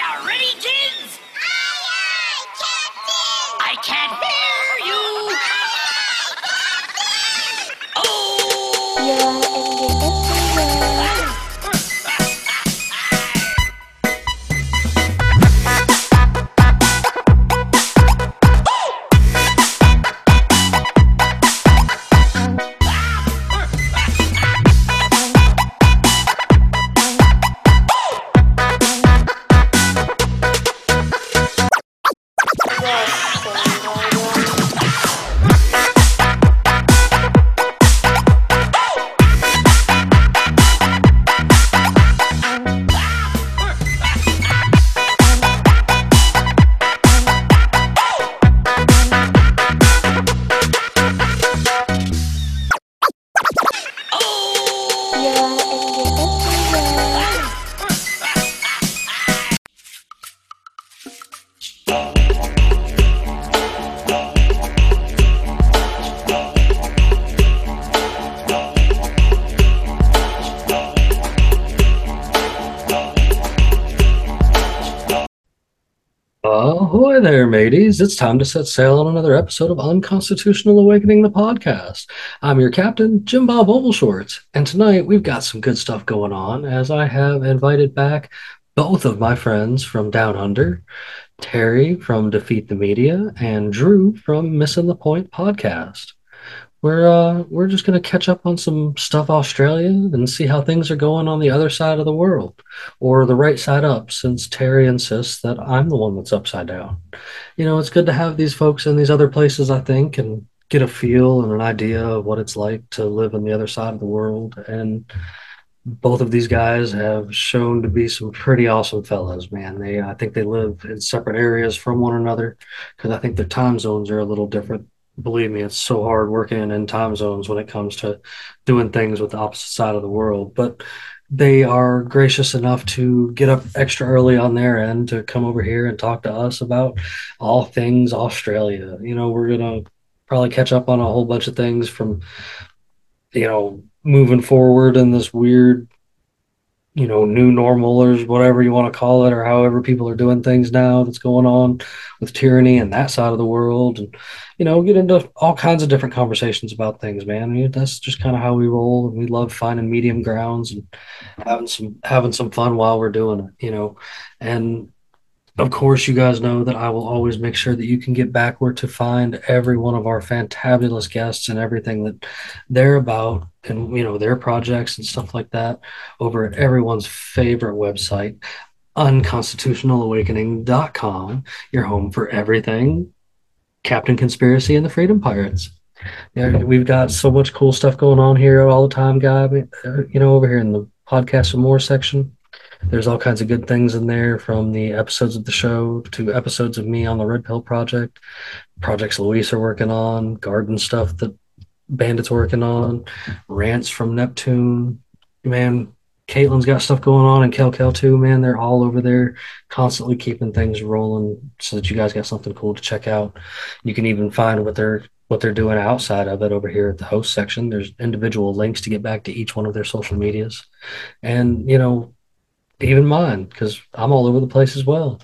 you ready, kids? Aye, aye, Captain! I can't hear Mateys. It's time to set sail on another episode of Unconstitutional Awakening, the podcast. I'm your captain, Jim Bob Ovalshorts, and tonight we've got some good stuff going on as I have invited back both of my friends from Down Under, Terry from Defeat the Media, and Drew from Missing the Point podcast. We're uh we're just gonna catch up on some stuff Australia and see how things are going on the other side of the world or the right side up, since Terry insists that I'm the one that's upside down. You know, it's good to have these folks in these other places, I think, and get a feel and an idea of what it's like to live on the other side of the world. And both of these guys have shown to be some pretty awesome fellows, man. They, I think they live in separate areas from one another because I think their time zones are a little different. Believe me, it's so hard working in time zones when it comes to doing things with the opposite side of the world. But they are gracious enough to get up extra early on their end to come over here and talk to us about all things Australia. You know, we're gonna probably catch up on a whole bunch of things from, you know, moving forward in this weird, you know, new normal or whatever you want to call it, or however people are doing things now that's going on with tyranny and that side of the world. And, you know, get into all kinds of different conversations about things, man. I mean, that's just kind of how we roll. And we love finding medium grounds and having some having some fun while we're doing it, you know. And of course, you guys know that I will always make sure that you can get backward to find every one of our fantabulous guests and everything that they're about and you know their projects and stuff like that over at everyone's favorite website, unconstitutionalawakening.com, your home for everything Captain Conspiracy and the Freedom Pirates. Yeah, we've got so much cool stuff going on here all the time, guy. Uh, You know, over here in the podcast and more section, there's all kinds of good things in there from the episodes of the show to episodes of me on the Red Pill Project, projects Luis are working on, garden stuff that Bandit's working on, rants from Neptune. Man, Caitlin's got stuff going on and Kel Kel too, man. They're all over there constantly keeping things rolling so that you guys got something cool to check out. You can even find what they're what they're doing outside of it over here at the host section. There's individual links to get back to each one of their social medias. And, you know, even mine, because I'm all over the place as well.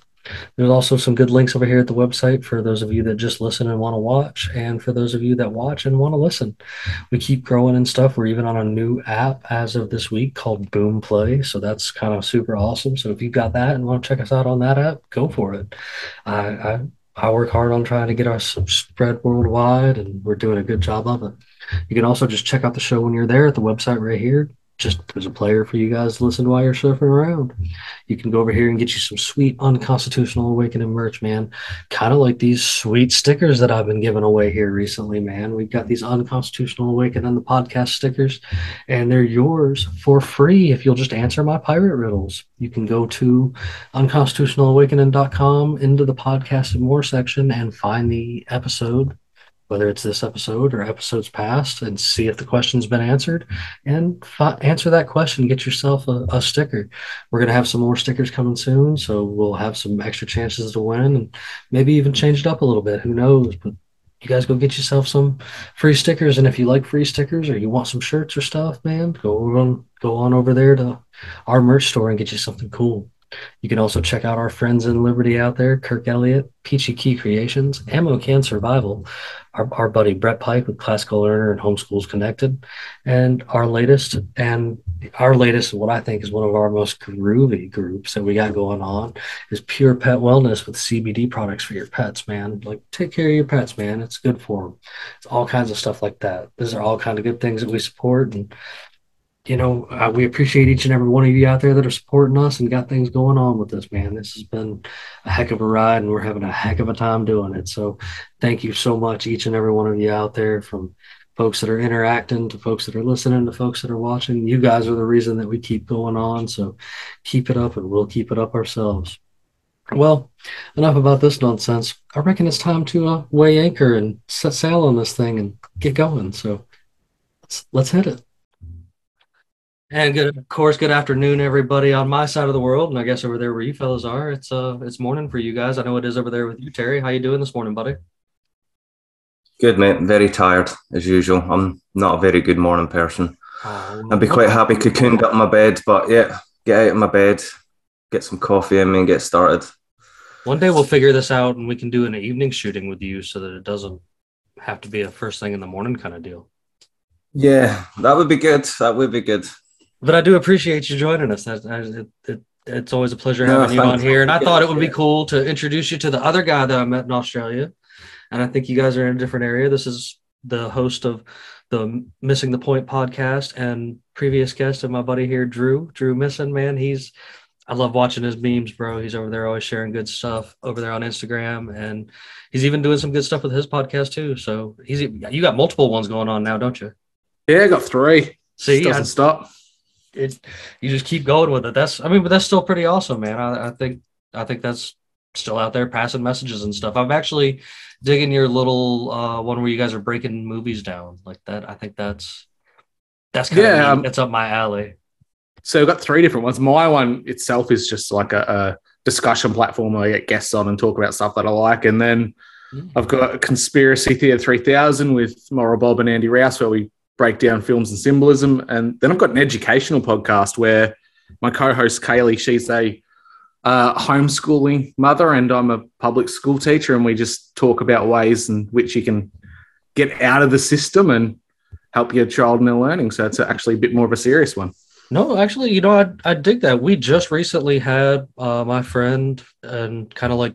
There's also some good links over here at the website for those of you that just listen and want to watch, and for those of you that watch and want to listen. We keep growing and stuff. We're even on a new app as of this week called Boom Play. So that's kind of super awesome. So if you've got that and want to check us out on that app, go for it. I, I, I work hard on trying to get our spread worldwide, and we're doing a good job of it. You can also just check out the show when you're there at the website right here. Just there's a player for you guys to listen to while you're surfing around. You can go over here and get you some sweet unconstitutional awakening merch, man. Kind of like these sweet stickers that I've been giving away here recently, man. We've got these unconstitutional awakening the podcast stickers, and they're yours for free if you'll just answer my pirate riddles. You can go to unconstitutionalawakening.com into the podcast and more section and find the episode whether it's this episode or episodes past, and see if the question's been answered and fi- answer that question. Get yourself a, a sticker. We're going to have some more stickers coming soon, so we'll have some extra chances to win and maybe even change it up a little bit. Who knows? But you guys go get yourself some free stickers. And if you like free stickers or you want some shirts or stuff, man, go on, go on over there to our merch store and get you something cool. You can also check out our friends in Liberty out there, Kirk Elliott, Peachy Key Creations, Ammo Can Survival, our, our buddy Brett Pike with Classical Learner and Homeschools Connected, and our latest and our latest, what I think is one of our most groovy groups that we got going on is Pure Pet Wellness with CBD products for your pets, man. Like take care of your pets, man. It's good for them. It's all kinds of stuff like that. These are all kind of good things that we support and you know, uh, we appreciate each and every one of you out there that are supporting us and got things going on with this, man. This has been a heck of a ride and we're having a heck of a time doing it. So thank you so much, each and every one of you out there from folks that are interacting to folks that are listening to folks that are watching. You guys are the reason that we keep going on. So keep it up and we'll keep it up ourselves. Well, enough about this nonsense. I reckon it's time to uh, weigh anchor and set sail on this thing and get going. So let's, let's hit it. And good, of course, good afternoon, everybody on my side of the world, and I guess over there where you fellas are, it's uh, it's morning for you guys. I know it is over there with you, Terry. How you doing this morning, buddy? Good, mate. Very tired as usual. I'm not a very good morning person. Oh, I'd be quite happy cocooned up in my bed, but yeah, get out of my bed, get some coffee in me, and get started. One day we'll figure this out, and we can do an evening shooting with you, so that it doesn't have to be a first thing in the morning kind of deal. Yeah, that would be good. That would be good. But I do appreciate you joining us. That, it, it, it's always a pleasure No, having you on here. And I thought it would be cool to introduce you to the other guy that I met in Australia. And I think you guys are in a different area. This is the host of the Missing the Point podcast and previous guest of my buddy here, Drew. Drew Missing, man. He's I love watching his memes, bro. He's over there always sharing good stuff over there on Instagram. And he's even doing some good stuff with his podcast too. So he's you got multiple ones going on now, don't you? Yeah, I got three. See, doesn't I- stop. It you just keep going with it. That's I mean, but that's still pretty awesome, man. I, I think I think that's still out there passing messages and stuff. I'm actually digging your little uh, one where you guys are breaking movies down like that. I think that's that's kind Yeah, of um, that's up my alley. So I've got three different ones. My one itself is just like a, a discussion platform where I get guests on and talk about stuff that I like. And then Mm. I've got Conspiracy Theater 3000 with Maura Bob and Andy Rouse, where we break down films and symbolism. And then I've got an educational podcast where my co-host Kaylee, she's a uh, homeschooling mother, and I'm a public school teacher, and we just talk about ways in which you can get out of the system and help your child in their learning. So it's actually a bit more of a serious one. No, actually, you know, I I dig that. We just recently had uh, my friend and kind of like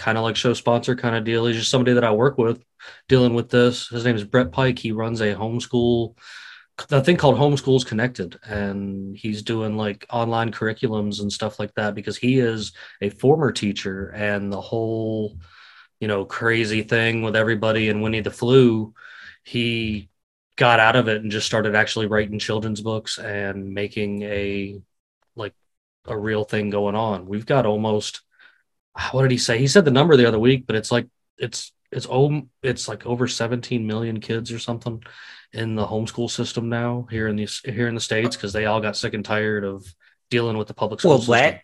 kind of like show sponsor kind of deal. He's just somebody that I work with dealing with this. His name is Brett Pike. He runs a homeschool a thing called Homeschools Connected, and he's doing like online curriculums and stuff like that because he is a former teacher, and the whole you know crazy thing with everybody and Winnie the Flu, he got out of it and just started actually writing children's books and making a like a real thing going on. We've got almost what did he say? He said the number the other week, but it's like it's it's oh it's like over 17 million kids or something in the homeschool system now here in these here in the states because they all got sick and tired of dealing with the public school Well, system.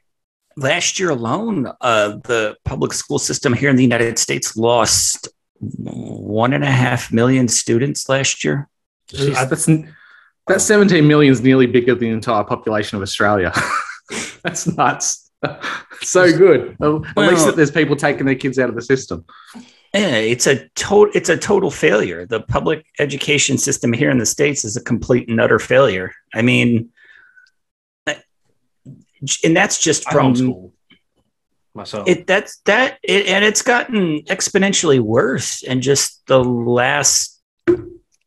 la- last year alone, uh, the public school system here in the United States lost one and a half million students last year. Jeez, that's that 17 million is nearly bigger than the entire population of Australia. that's nuts. so good. At least that there's people taking their kids out of the system. Yeah, it's a total it's a total failure. The public education system here in the states is a complete and utter failure. I mean, and that's just from myself. it that's that it, and it's gotten exponentially worse in just the last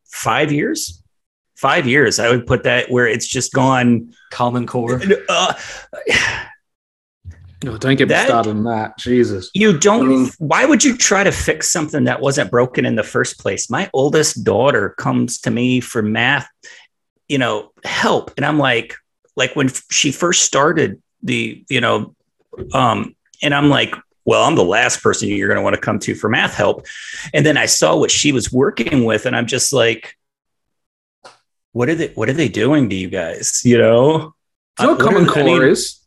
five years five years i would put that where it's just gone Common Core. uh, Oh, don't get me That- started on that. Jesus. you don't I mean- why would you try to fix something that wasn't broken in the first place my oldest daughter comes to me for math you know help and i'm like like when she first started the you know um and i'm like well i'm the last person you're going to want to come to for math help and then i saw what she was working with and i'm just like what are they what are they doing to you guys you know know what Uh, Common Core is?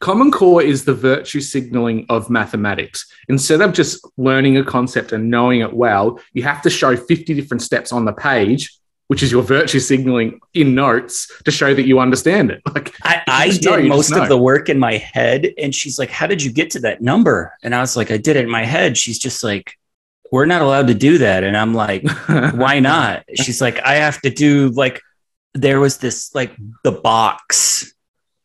Common Core is the virtue signaling of mathematics. Instead of just learning a concept and knowing it well, you have to show 50 different steps on the page which is your virtue signaling in notes to show that you understand it. Like I, I did know, most of the work in my head. And she's like, How did you get to that number? And I was like, I did it in my head. She's just like, We're not allowed to do that. And I'm like, Why not? She's like, I have to do like, there was this like the box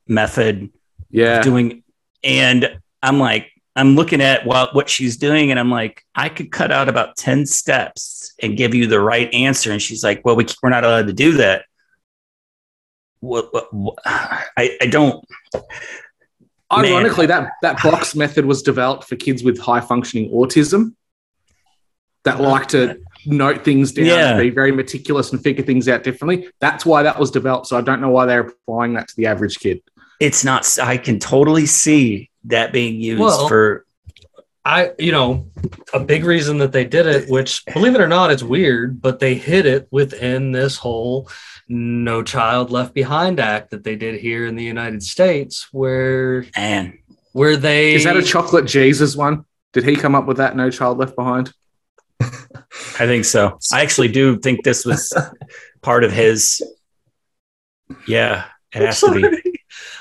method yeah. doing, and I'm like, I'm looking at what, what she's doing, and I'm like, I could cut out about 10 steps and give you the right answer. And she's like, Well, we, we're not allowed to do that. What, what, what- I, I don't. Ironically, that that box method was developed for kids with high functioning autism that oh, like to note things down, Yeah. be very meticulous, and figure things out differently. That's why that was developed. So I don't know why they're applying that to the average kid. It's not. I can totally see that being used Well- for. I, you know, a big reason that they did it, which believe it or not, it's weird, but they hid it within this whole No Child Left Behind Act that they did here in the United States, where Man, where they Is that a chocolate Jesus one? Did he come up with that? No child left behind. I think so. I actually do think this was part of his. Yeah, it I'm has to be.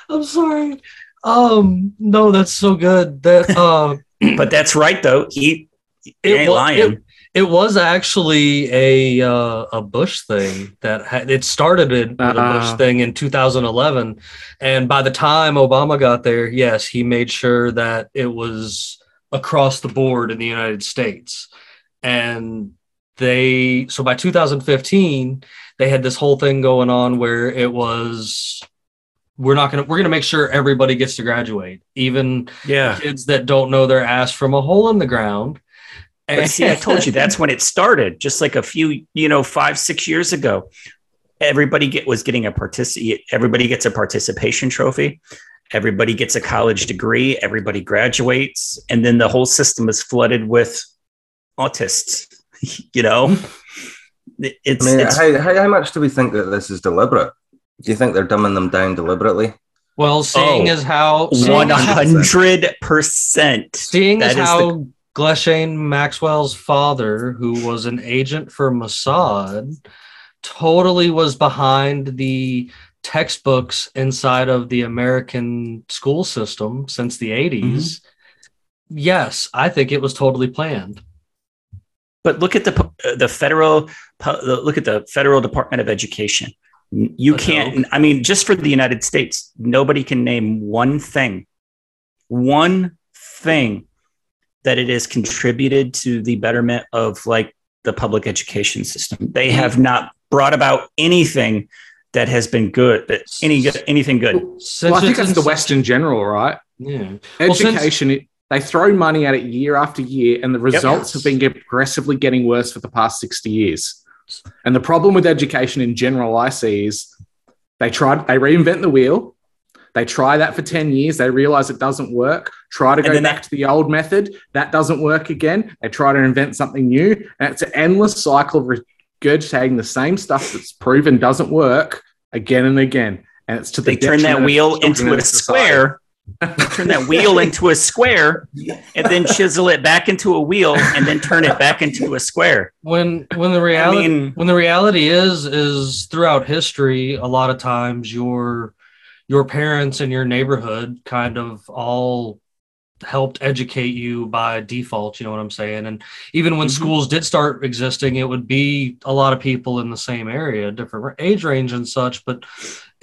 Sorry. I'm sorry. Um, no, that's so good. That uh But that's right, though. He, he It ain't wa- lying. It was actually a uh, a Bush thing that had, it started in, with a Bush Uh-uh. thing in 2011, and by the time Obama got there, yes, he made sure that it was across the board in the United States, and they so by 2015 they had this whole thing going on where it was we're not gonna we're gonna make sure everybody gets to graduate, even yeah. kids that don't know their ass from a hole in the ground. But see, I told you that's when it started. Just like a few, you know, five, six years ago, everybody get was getting a particip. Everybody gets a participation trophy. Everybody gets a college degree. Everybody graduates, and then the whole system is flooded with autists. You know, it's, I mean, it's how, how, how much do we think that this is deliberate? Do you think they're dumbing them down deliberately? Well, seeing Oh, as how seeing as how, hundred percent. seeing as That is how Ghislaine Maxwell's father, who was an agent for Mossad, totally was behind the textbooks inside of the American school system since the 80s. Yes, I think it was totally planned. But look at the uh, the federal look at the federal Department of Education. You I can't. I mean, just for the United States, nobody can name one thing, one thing that it has contributed to the betterment of like the public education system. They have not brought about anything that has been good. That any good, anything good. Since well, I think that's the in- West in general, right? Yeah. Well, since- Education, they throw money at it year after year, and the results have been get- progressively getting worse for the past 60 years. And the problem with education in general, I see, is they try, they reinvent the wheel. They try that for 10 years. They realize it doesn't work. Try to go back to the old method. That doesn't work again. They try to invent something new. And it's an endless cycle of regurgitating the same stuff that's proven doesn't work again and again. And it's to the They turn that wheel into in a square. Turn that wheel into a square, and then chisel it back into a wheel, and then turn it back into a square. when when the I reality mean, when the reality is is throughout history a lot of times your your parents and your neighborhood kind of all helped educate you by default you know what i'm saying and even when Mhm. schools did start existing it would be a lot of people in the same area different age range and such but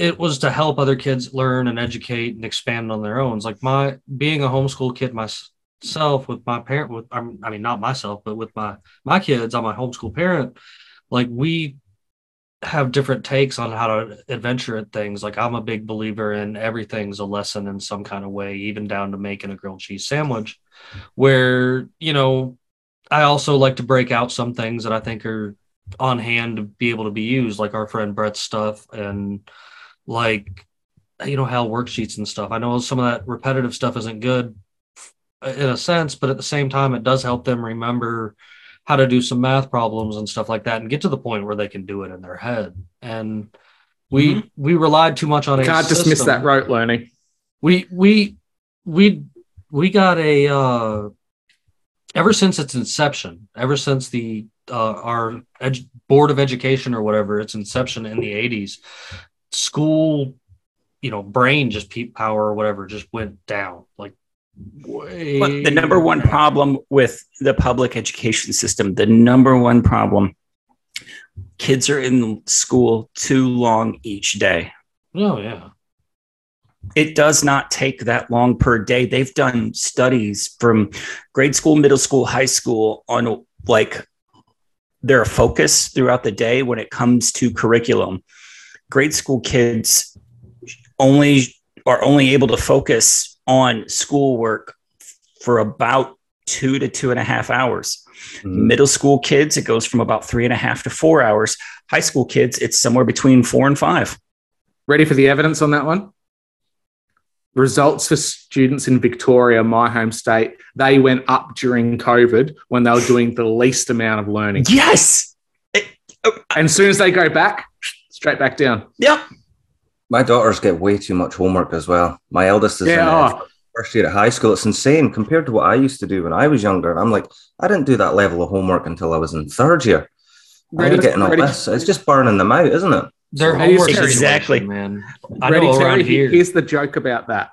it was to help other kids learn and educate and expand on their own. It's like my being a homeschool kid myself with my parent with i mean not myself but with my my kids i'm a homeschool parent like we have different takes on how to adventure at things. Like i'm a big believer in everything's a lesson in some kind of way even down to making a grilled cheese sandwich where you know i also like to break out some things that i think are on hand to be able to be used like our friend brett's stuff and like you know how worksheets and stuff i know some of that repetitive stuff isn't good in a sense but at the same time it does help them remember how to do some math problems and stuff like that and get to the point where they can do it in their head and we we relied too much on You can't dismiss system. that rote learning. we we we we got a uh ever since its inception ever since the uh, our edu- board of education or whatever, its inception in the 80s, school, you know, brain just peak power or whatever just went down like way. But the number one problem with the public education system, the number one problem, kids are in school too long each day. Oh, yeah. It does not take that long per day. They've done studies from grade school, middle school, high school on like their focus throughout the day when it comes to curriculum. Grade school kids only are only able to focus on schoolwork for about two to two and a half hours. Mhm. Middle school kids, it goes from about three and a half to four hours. High school kids, it's somewhere between four and five. Ready for the evidence on that one? Results for students in Victoria, my home state, they went up during COVID when they were doing the least amount of learning. Yes. And as soon as they go back, straight back down. Yep. My daughters get way too much homework as well. My eldest is in Yeah. uh, oh, first year at high school. It's insane compared to what I used to do when I was younger. I'm like, I didn't do that level of homework until I was in third year. How are Ready- getting all ready- this? It's just burning them out, isn't it? Their Hey, homework exactly. man. I Ready, know Terry? around here. Here's the joke about that.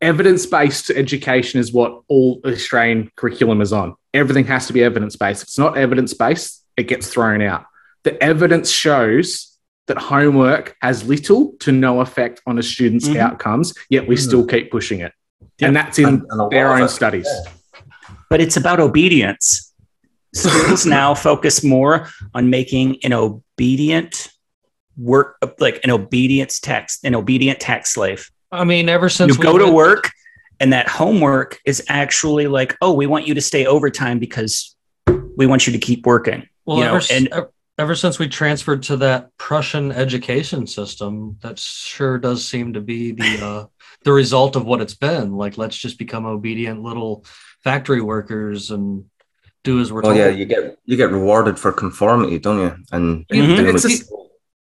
Evidence based education is what all Australian curriculum is on. Everything has to be evidence based. If it's not evidence based, it gets thrown out. The evidence shows that homework has little to no effect on a student's Mhm. outcomes, yet we Mhm. still keep pushing it. Yep. And that's in And- and their own it- studies. but it's about obedience. Schools now focus more on making an obedient work, like an obedience text, an obedient tax slave. I mean, ever since you we go to work, and that homework is actually like, oh, we want you to stay overtime because we want you to keep working. Well, you know, s- and- ev- ever since we transferred to that Prussian education system, that sure does seem to be the uh, the result of what it's been. Like, let's just become obedient little factory workers and do as we're Well, told. yeah, you get you get rewarded for conformity, don't you? And Mhm. It's a-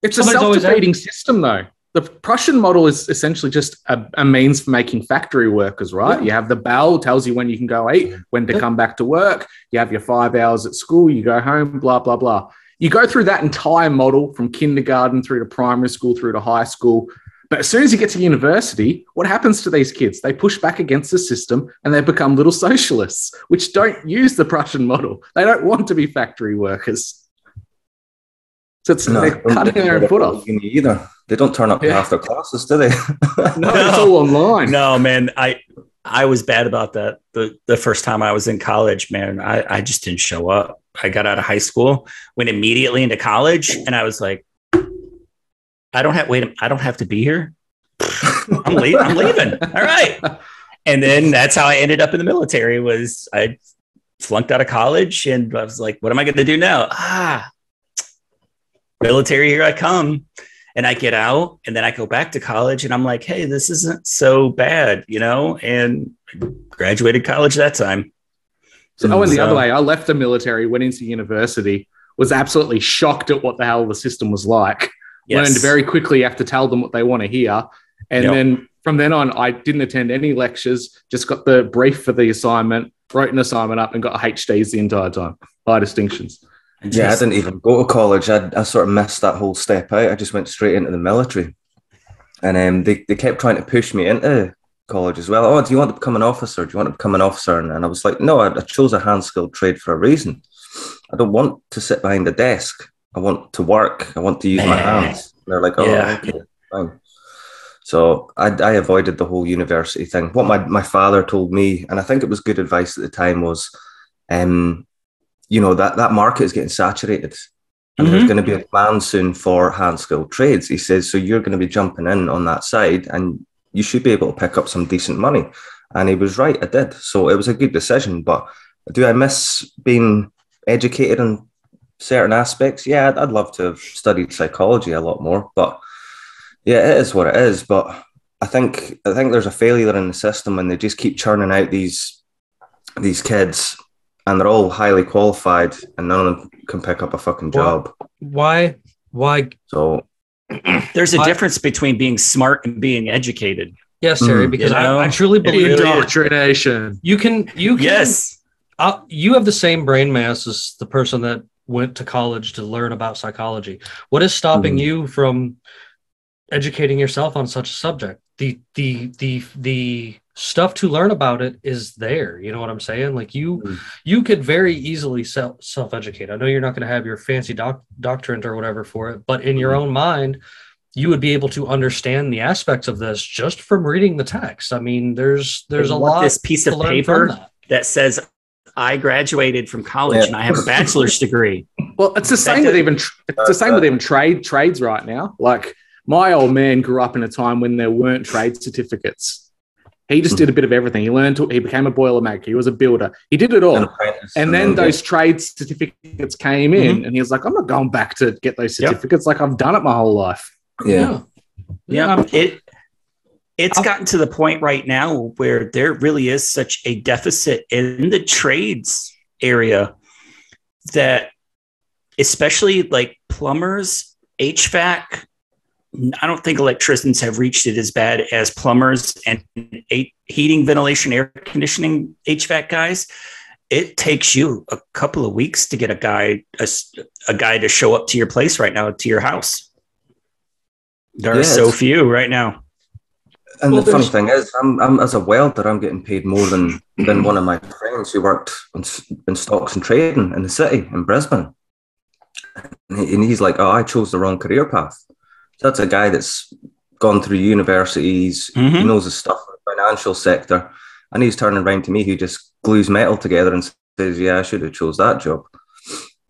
It's a self-defeating system, though. The Prussian model is essentially just a, a means for making factory workers, right? Yeah. You have the bell, tells you when you can go eat, when to Yeah. come back to work. You have your five hours at school, you go home, blah, blah, blah. You go through that entire model from kindergarten through to primary school through to high school. But as soon as you get to university, what happens to these kids? They push back against the system and they become little socialists, which don't use the Prussian model. They don't want to be factory workers. So it's, No, they're don't cutting think their own about foot off. Either they don't turn up to Yeah. half their classes, do they? No, it's all online. No, man, I I was bad about that. The the first time I was in college, man, I, I just didn't show up. I got out of high school, went immediately into college, and I was like, I don't have wait, I don't have to be here. I'm leaving. I'm leaving. All right. And then that's how I ended up in the military was I flunked out of college and I was like, what am I going to do now? Ah, military, here I come. And I get out and then I go back to college and I'm like, hey, this isn't so bad, you know? And graduated college that time. So I went the So- other way. I left the military, went into university, was absolutely shocked at what the hell the system was like. Yes. Learned very quickly you have to tell them what they want to hear. And Yep. then from then on, I didn't attend any lectures, just got the brief for the assignment, wrote an assignment up, and got HDs the entire time. High distinctions. yeah, I didn't even go to college. I, I sort of missed that whole step out. I just went straight into the military, and um, they they kept trying to push me into college as well. Oh, do you want to become an officer? Do you want to become an officer? And, and I was like, no, I, I chose a hand skilled trade for a reason. I don't want to sit behind a desk. I want to work. I want to use my hands. And they're like, oh, Yeah. okay, fine. So I, I avoided the whole university thing. What my, my father told me, and I think it was good advice at the time, was, um, you know, that, that market is getting saturated. And there's Mhm. going to be a plan soon for hand skilled trades. He says, so you're going to be jumping in on that side and you should be able to pick up some decent money. And he was right, I did. So it was a good decision. But do I miss being educated in certain aspects? Yeah, I'd, I'd love to have studied psychology a lot more. But yeah, it is what it is. But I think I think there's a failure in the system and they just keep churning out these these kids and they're all highly qualified and none of them can pick up a fucking job. Why? Why? So There's a I- difference between being smart and being educated. Yes, Terry, Mm. because You know, I, I truly it believe really. Indoctrination. you can. You can. Yes. uh, you have the same brain mass as the person that went to college to learn about psychology. What is stopping Mhm. you from educating yourself on such a subject? The the the the stuff to learn about it is there. You know what I'm saying? Like you Mhm. you could very easily self self educate. I know you're not going to have your fancy doc, doctorate or whatever for it, but in your own mind, you would be able to understand the aspects of this just from reading the text. I mean, there's there's a lot this piece of paper that. that says I graduated from college Yeah. and I have a bachelor's degree. Well, it's the same with even it's the same with even trade trades right now. Like my old man grew up in a time when there weren't trade certificates. He just did a mm-hmm. bit of everything. He learned to, he became a boiler maker. He was a builder. He did it all. An apprentice, And then those trade certificates came in, mm-hmm. and he was like, "I'm not going back to get those Yep. certificates. Like I've done it my whole life." yeah. Yeah, I'm- um, it it's I'll- gotten to the point right now where there really is such a deficit in the trades area that especially like plumbers, HVAC, I don't think electricians have reached it as bad as plumbers and heating, ventilation, air conditioning HVAC guys. It takes you a couple of weeks to get a guy a, s- a guy to show up to your place right now to your house. There are so few right now. And Well, the funny thing is, I'm, I'm as a welder, I'm getting paid more than than one of my friends who worked in, in stocks and trading in the city in Brisbane. And, he, and he's like, "Oh, I chose the wrong career path." That's a guy that's gone through universities, he Mhm. knows his stuff in the financial sector, and he's turning around to me who just glues metal together and says, "Yeah, I should have chose that job."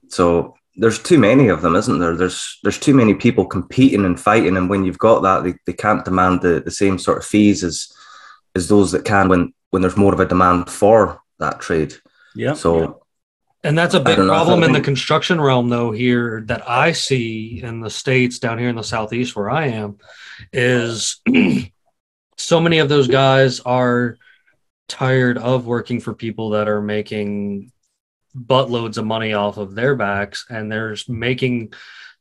So there's too many of them, isn't there? There's there's too many people competing and fighting, and when you've got that, they, they can't demand the, the same sort of fees as as those that can when when there's more of a demand for that trade. Yeah. So And that's a big don't know, I problem in the construction realm, though, here that I see in the States, down here in the Southeast where I am, is so many of those guys are tired of working for people that are making buttloads of money off of their backs and they're making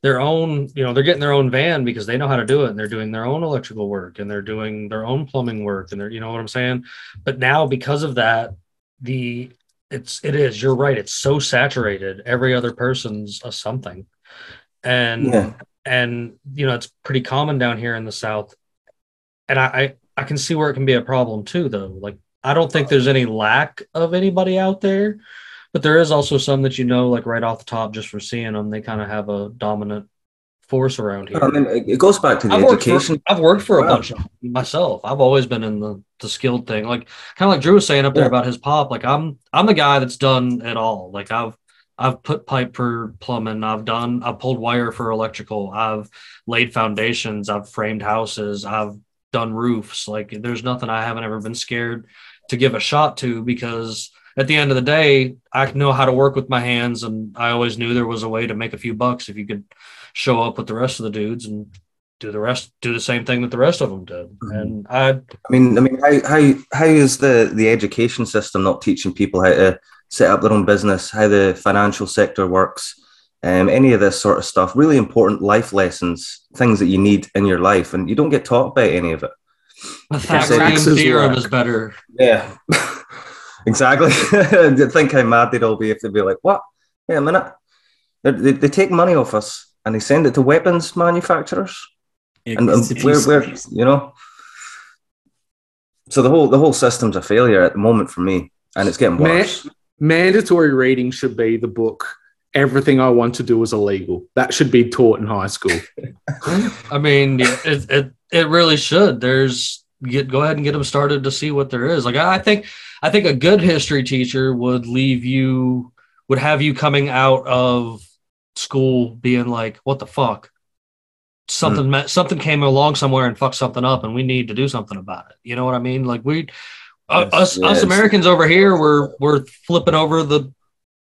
their own, you know, they're getting their own van because they know how to do it and they're doing their own electrical work and they're doing their own plumbing work and they're, you know what I'm saying? But now because of that, the it's it is you're right it's so saturated every other person's a something. And Yeah. and you know it's pretty common down here in the south. And I, I i can see where it can be a problem too though. Like i don't think there's any lack of anybody out there but there is also some that you know like right off the top just from seeing them they kind of have a dominant force around here um, I mean, it goes back to the I've worked, education. for, I've worked for a bunch of myself. I've always been in the, the skilled thing. Like kind of like Drew was saying up there Yeah. about his pop. Like I'm I'm the guy that's done it all. Like I've I've put pipe for plumbing. I've done I've pulled wire for electrical. I've laid foundations. I've framed houses. I've done roofs. Like there's nothing I haven't ever been scared to give a shot to because at the end of the day, I know how to work with my hands and I always knew there was a way to make a few bucks if you could show up with the rest of the dudes and do the rest do the same thing that the rest of them did. Mhm. And I I mean, I mean, how how how is the the education system not teaching people how to set up their own business, how the financial sector works, um, any of this sort of stuff? Really important life lessons, things that you need in your life, and you don't get taught about any of it. Pythagorean taxes theorem work. is better. Yeah, exactly. Think how mad they'd all be if they'd be like, "What? Wait a minute." They, they, they take money off us and they send it to weapons manufacturers. and, and If you- where, where you know so the whole the whole system's a failure at the moment for me and it's getting Man- worse Mandatory reading should be the book. Everything I want to do is illegal. That should be taught in high school. I mean, yeah, it, it it really should. There's get go ahead and get them started to see what there is. Like I I think I think a good history teacher would leave you would have you coming out of school being like, what the fuck? Something met, something came along somewhere and fucked something up, and we need to do something about it. You know what I mean? Like we, uh, Yes, us us yes. Americans over here, we're we're flipping over the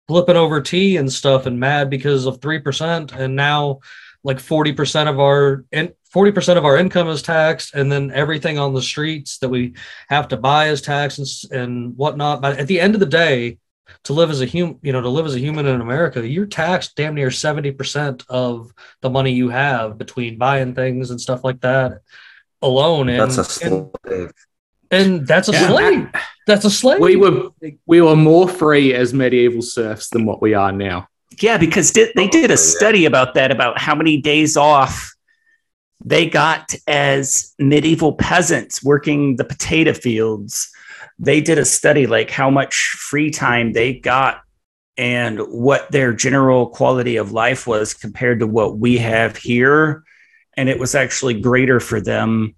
flipping over tea and stuff and mad because of three percent, and now like 40% of our and 40% of our income is taxed and then everything on the streets that we have to buy is taxed and, and whatnot but at the end of the day to live as a human you know to live as a human in america you're taxed damn near 70% of the money you have between buying things and stuff like that alone and, that's a slave And that's a Yeah. slave. That's a slave. We were we were more free as medieval serfs than what we are now. Yeah, because di- they did Oh, a study about that, about how many days off they got as medieval peasants working the potato fields. They did a study like how much free time they got and what their general quality of life was compared to what we have here. And it was actually greater for them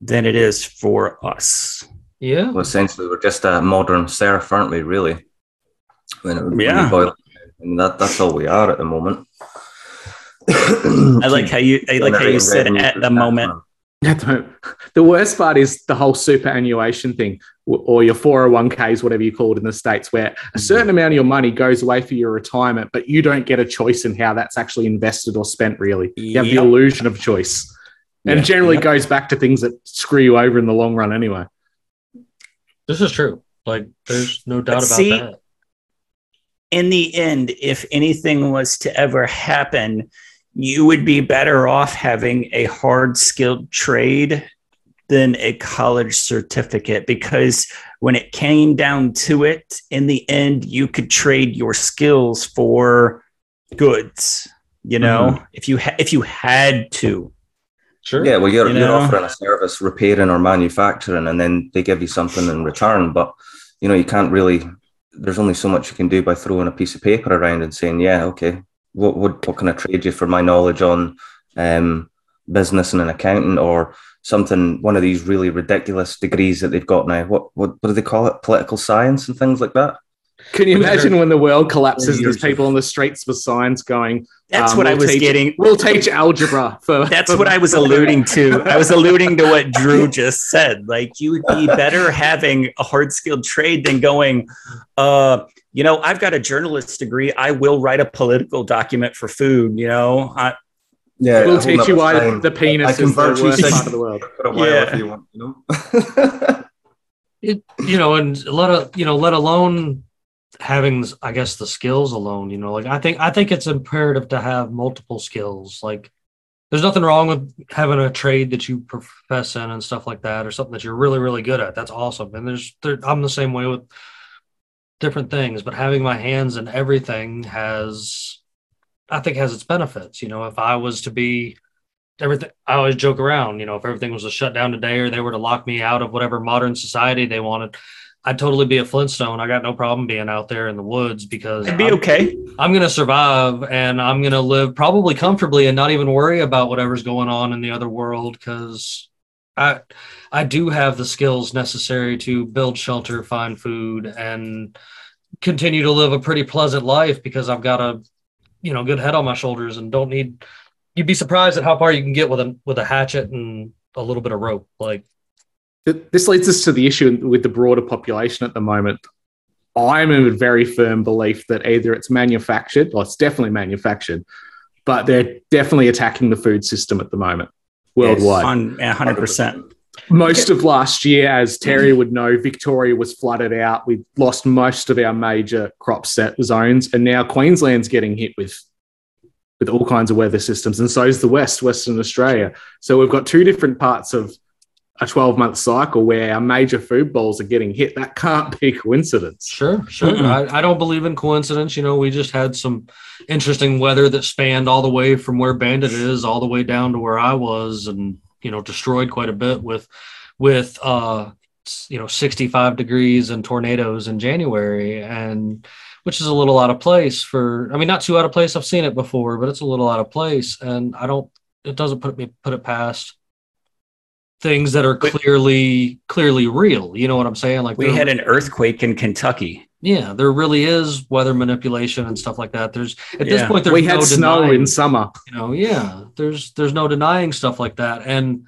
than it is for us. yeah. Well, essentially, we're just a modern serf, aren't we? Really, when it, when Yeah. boil and that that's all we are at the moment. I like how you I like how you said at the moment. At the moment. The worst part is the whole superannuation thing, or your 401ks, whatever you call it in the States, where a mm. certain amount of your money goes away for your retirement, but you don't get a choice in how that's actually invested or spent, really. You have the illusion of choice. And Yeah. generally Yep. goes back to things that screw you over in the long run anyway. This is true. Like, there's no doubt But about see- that. in the end, if anything was to ever happen, you would be better off having a hard skilled trade than a college certificate because when it came down to it, in the end, you could trade your skills for goods. You know, mm-hmm. if you ha- if you had to, Sure. Yeah, well, you're, You you're offering a service, repairing or manufacturing, and then they give you something in return. But you know, you can't really. There's only so much you can do by throwing a piece of paper around and saying, "Yeah, okay, what what what can I trade you for my knowledge on um, business and an accountant or something? One of these really ridiculous degrees that they've got now. What what what do they call it? Political science and things like that. Can you imagine when the world collapses, there's people on the streets with signs going, that's um, what I we'll was teach- getting. We'll teach algebra for. That's for- what I was alluding to. I was alluding to what Drew just said. Like you would be better having a hard skilled trade than going, uh, you know, I've got a journalist degree. I will write a political document for food. You know, I, Yeah, We'll teach you why the penis is the worst part of the world. Yeah. you want, you know. it you know and a lot of you know let alone having i guess the skills alone you know like i think i think it's imperative to have multiple skills like there's nothing wrong with having a trade that you profess in and stuff like that or something that you're really really good at. That's awesome. And there's there, i'm the same way with different things but having my hands in everything has i think has its benefits you know. If i was to be everything i always joke around you know if everything was to shut down today or they were to lock me out of whatever modern society they wanted i'd totally be a flintstone i got no problem being out there in the woods because it'd be I'm- okay. I'm going to survive and I'm going to live probably comfortably and not even worry about whatever's going on in the other world because I I do have the skills necessary to build shelter, find food, and continue to live a pretty pleasant life because I've got a you know good head on my shoulders and don't need. You'd be surprised at how far you can get with a with a hatchet and a little bit of rope. Like This leads us to the issue with the broader population at the moment. I'm in a very firm belief that either it's manufactured, or it's definitely manufactured, but they're definitely attacking the food system at the moment worldwide. Hundred percent. Most of last year, as Terry would know, Victoria was flooded out. We lost most of our major crop set zones, and now Queensland's getting hit with with all kinds of weather systems, and so is the West, Western Australia. So we've got two different parts of a 12 month cycle where our major food bowls are getting hit. That can't be coincidence. Sure, sure. I, I don't believe in coincidence. You know, we just had some interesting weather that spanned all the way from where Bandit is all the way down to where I was, and you know, destroyed quite a bit with with uh you know 65 degrees and tornadoes in January, and which is a little out of place for. I mean, not too out of place. I've seen it before, but it's a little out of place, and I don't. It doesn't put me put it past things that are clearly clearly real. You know what I'm saying? Like We had an earthquake in Kentucky. yeah, there really is weather manipulation and stuff like that. There's at this point there's we had no snow denying, in summer. you know, yeah, there's there's no denying stuff like that. And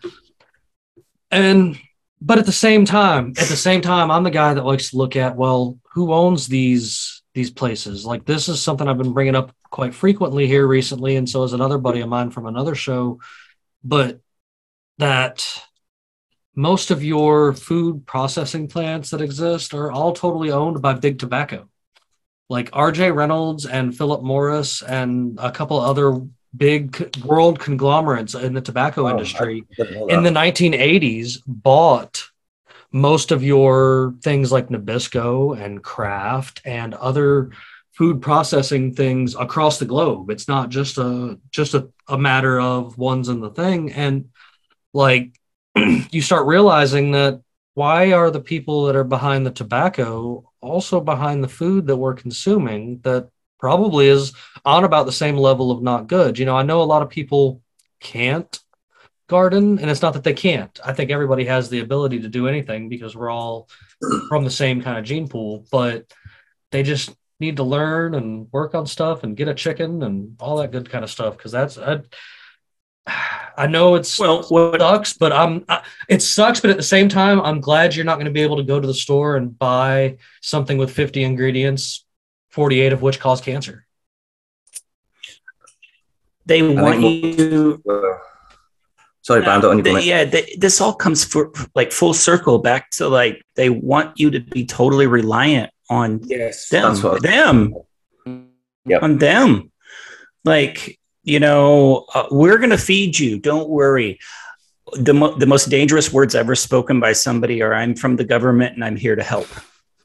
and but at the same time, at the same time, I'm the guy that likes to look at well, who owns these these places? Like this is something I've been bringing up quite frequently here recently, and so is another buddy of mine from another show. But that most of your food processing plants that exist are all totally owned by big tobacco like rj reynolds and philip morris and a couple other big world conglomerates in the tobacco Wow, industry I didn't know in the 1980s bought most of your things like Nabisco and Kraft and other food processing things across the globe. It's not just a just a, a matter of ones in the thing. And like you start realizing that why are the people that are behind the tobacco also behind the food that we're consuming that probably is on about the same level of not good? You know, I know a lot of people can't garden and it's not that they can't i think everybody has the ability to do anything because we're all from the same kind of gene pool but they just need to learn and work on stuff and get a chicken and all that good kind of stuff because that's I, I know it's Well, what, sucks but i'm I, it sucks but at the same time i'm glad you're not going to be able to go to the store and buy something with 50 ingredients 48 of which cause cancer they want you Uh, sorry, Brando, on you go, Th- mate. yeah, th- this all comes for like full circle back to like they want you to be totally reliant on Yes, them, them, Yep. on them. Like you know, uh, we're gonna feed you. Don't worry. The mo- the most dangerous words ever spoken by somebody are "I'm from the government and I'm here to help."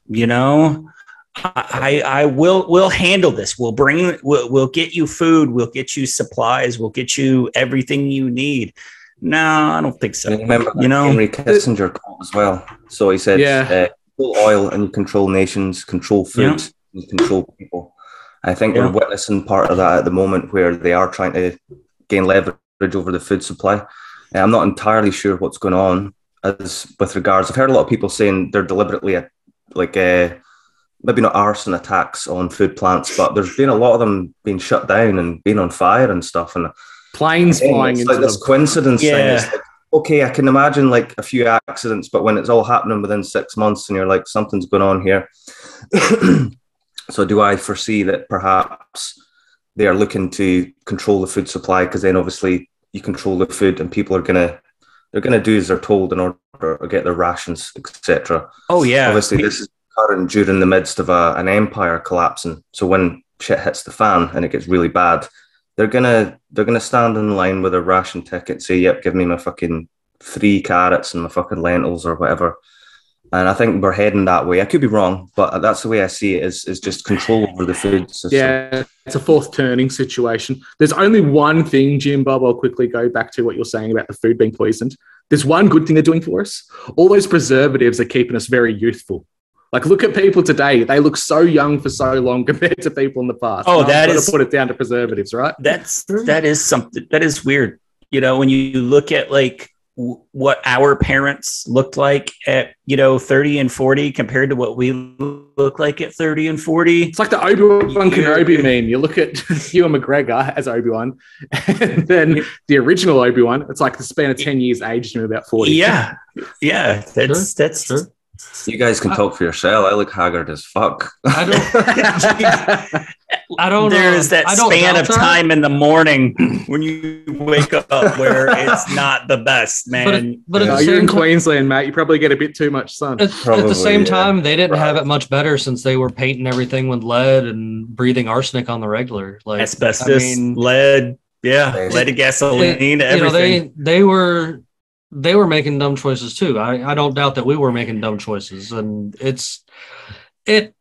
You know, I I will we'll handle this. We'll bring we'll, we'll get you food. We'll get you supplies. We'll get you everything you need. No, I don't think so. And remember You know, Henry Kissinger quote as well. So he said, Yeah. uh, control oil and you control nations, control food, and control people. I think Yeah. we're witnessing part of that at the moment where they are trying to gain leverage over the food supply. Uh, I'm not entirely sure what's going on as with regards. I've heard a lot of people saying they're deliberately uh, like uh, maybe not arson attacks on food plants, but there's been a lot of them being shut down and being on fire and stuff. And Planes Again, flying it's like this them. coincidence thing. Yeah. It's like, okay, I can imagine like a few accidents, but when it's all happening within six months and you're like, something's going on here. so, do I foresee that perhaps they are looking to control the food supply? Because then obviously you control the food and people are going to. They're going to do as they're told in order to get their rations, etc. oh yeah, Obviously, this is occurring during the midst of a, an empire collapsing. So when shit hits the fan and it gets really bad, they're gonna they're gonna stand in line with a ration ticket, say, "Yep, give me my fucking three carrots and my fucking lentils or whatever." And I think we're heading that way. I could be wrong, but that's the way I see it. Is is just control over the food system. Yeah, it's a fourth turning situation. There's only one thing, Jim Bob. I'll quickly go back to what you're saying about the food being poisoned. There's one good thing they're doing for us. All those preservatives are keeping us very youthful. Like, look at people today; they look so young for so long compared to people in the past. Oh, And I've is- to put it down to preservatives, right? that's that is something that is weird. You know, when you look at like w- what our parents looked like at you know 30 and 40 compared to what we look like at 30 and 40 It's like the Obi Wan Yeah. Kenobi meme. You look at Ewan McGregor as Obi Wan, and then the original Obi Wan. It's like the span of ten years aged him about forty. yeah yeah that's that's Sure. You guys can talk for yourself. I look haggard as fuck. I don't. I don't. there uh, that I span of that. time in the morning when you wake up where it's not the best man But, but at No, you're in time, Queensland, mate. You probably get a bit too much sun. at, at the same yeah. time, they didn't Right. have it much better since they were painting everything with lead and breathing arsenic on the regular. Like asbestos I mean, lead yeah It- leaded gasoline you know, everything they they were they were making dumb choices too. I, I don't doubt that we were making dumb choices, and it's it.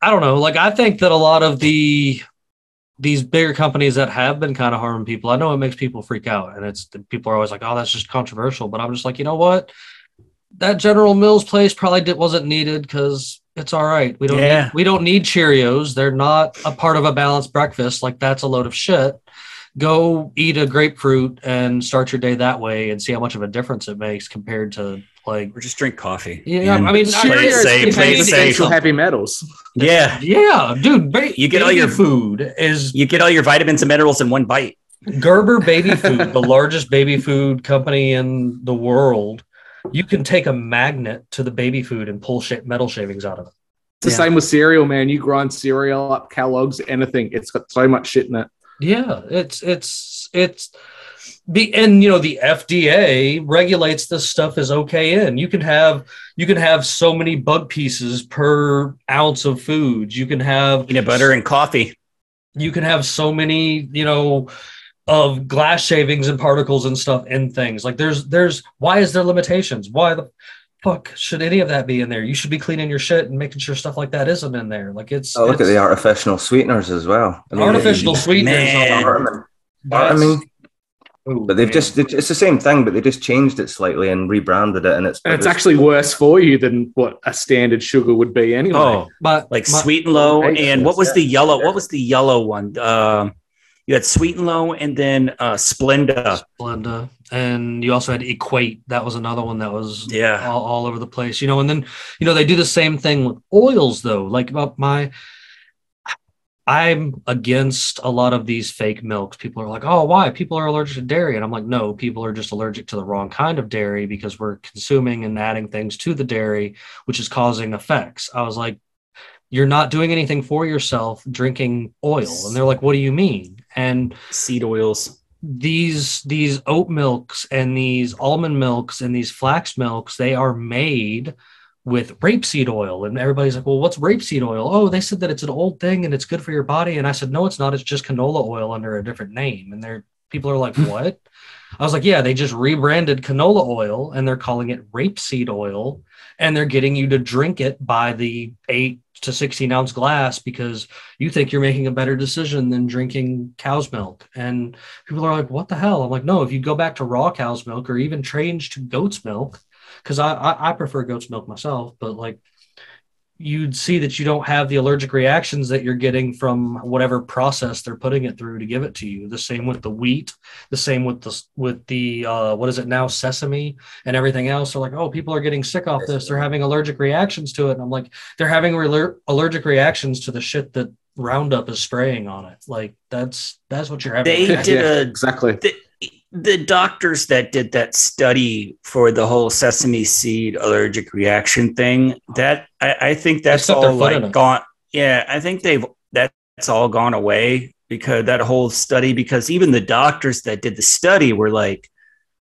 I don't know. Like I think that a lot of the these bigger companies that have been kind of harming people, I know it makes people freak out, and it's people are always like, "Oh, that's just controversial," but I'm just like, you know what? That General Mills place probably did, wasn't needed because it's all right. We don't Yeah. need, we don't need Cheerios. They're not a part of a balanced breakfast. Like that's a load of shit go eat a grapefruit and start your day that way and see how much of a difference it makes compared to like or just drink coffee Yeah, And I mean, play Cheerios it safe contains play it safe Essential heavy metals. yeah yeah dude ba- You get all your- food is you get all your vitamins and minerals in one bite gerber baby food the largest baby food company in the world you can take a magnet to the baby food and pull sh- metal shavings out of it It's the Yeah. same with cereal, man. You grind cereal up, Kellogg's, anything. It's got so much shit in it. Yeah, it's it's it's be and you know the FDA regulates this stuff as okay in. You can have you can have so many bug pieces per ounce of food. You can have peanut butter and coffee you can have so many you know of glass shavings and particles and stuff in things like there's there's why is there limitations why the fuck should any of that be in there? You should be cleaning your shit and making sure stuff like that isn't in there. Like it's Oh, look at the artificial sweeteners as well. I mean, artificial sweeteners. Man. are- I mean, Ooh, but they've man. just it's the same thing, but they just changed it slightly and rebranded it, and it's And it's actually worse for you than what a standard sugar would be anyway. Oh, but like my- sweet and low, and what was yeah, the yellow? yeah. What was the yellow one? Um, you had sweet and low, and then uh, Splenda. Splenda, and you also had Equate. That was another one that was Yeah. all, all over the place. You know, and then you know they do the same thing with oils though. Like about my, I'm against a lot of these fake milks. People are like, "Oh, why? People are allergic to dairy," and I'm like, "No, people are just allergic to the wrong kind of dairy because we're consuming and adding things to the dairy, which is causing effects." I was like. You're not doing anything for yourself drinking oil. And they're like, what do you mean? And Seed oils. these these oat milks and these almond milks and these flax milks they are made with rapeseed oil. And everybody's like well what's rapeseed oil? Oh they said that it's an old thing and it's good for your body. And i said no it's not. It's just canola oil under a different name. And they're people are like what i was like yeah they just rebranded canola oil and they're calling it rapeseed oil and they're getting you to drink it by the 8 to 16 ounce glass because you think you're making a better decision than drinking cow's milk and people are like, "What the hell?" I'm like, "No, if you go back to raw cow's milk or even change to goat's milk, because I, I I prefer goat's milk myself, but like." You'd see that you don't have the allergic reactions that you're getting from whatever process they're putting it through to give it to you. The same with the wheat, the same with the with the uh, what is it now, sesame and everything else. They're like, oh, people are getting sick off this. They're having allergic reactions to it. And I'm like, they're having reler- allergic reactions to the shit that Roundup is spraying on it. Like that's that's what you're having. They did a exactly. the, the doctors that did that study for the whole sesame seed allergic reaction thing that I, I think that's all like gone yeah i think they've that's all gone away because that whole study because even the doctors that did the study were like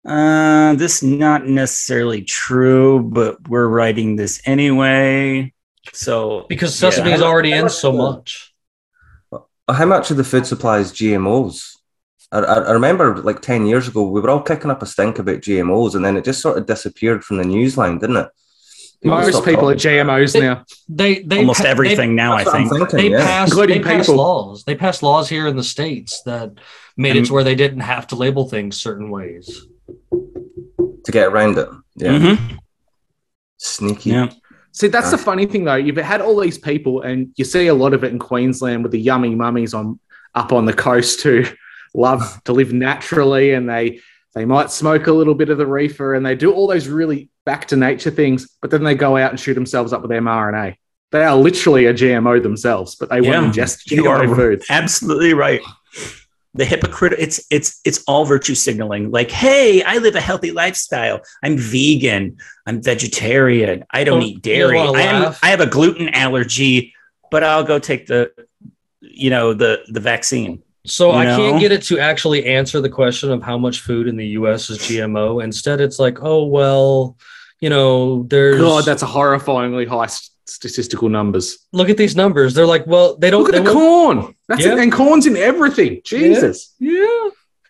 uh this is not necessarily true but we're writing this anyway so because Yeah. sesame is already in so much. how much of the food supply is GMOs? I, I I remember like 10 years ago, we were all kicking up a stink about GMOs and then it just sort of disappeared from the news line, didn't it? Most stopped people are. GMOs It- now. They they almost pa- they- everything now i That's what I'm think thinking, They, yeah. passed, Including they passed laws. They passed laws here in the states that made it to where they didn't have to label things certain ways. to get around it. Yeah. Mhm. Sneaky. yeah See, that's the funny thing though. You've had all these people, and you see a lot of it in Queensland with the yummy mummies on up on the coast who love to live naturally, and they they might smoke a little bit of the reefer, and they do all those really back to nature things, but then they go out and shoot themselves up with mRNA. They are literally a GMO themselves, but they Yeah, won't ingest you GMO are food. absolutely right. The hypocrite it's it's it's all virtue signaling. Like, hey, I live a healthy lifestyle. I'm vegan. I'm vegetarian. I don't Oh, eat dairy. I am? I have a gluten allergy, but I'll go take the you know the the vaccine. So You I can't get it to actually answer the question of how much food in the U.S. is GMO. Instead, it's like, oh well, you know, there's God, that's a horrifyingly high s- statistical numbers. look at these numbers. They're like, well, they don't. Look at the won't- corn. That's Yeah. it. And corn's in everything. Jesus. Yeah.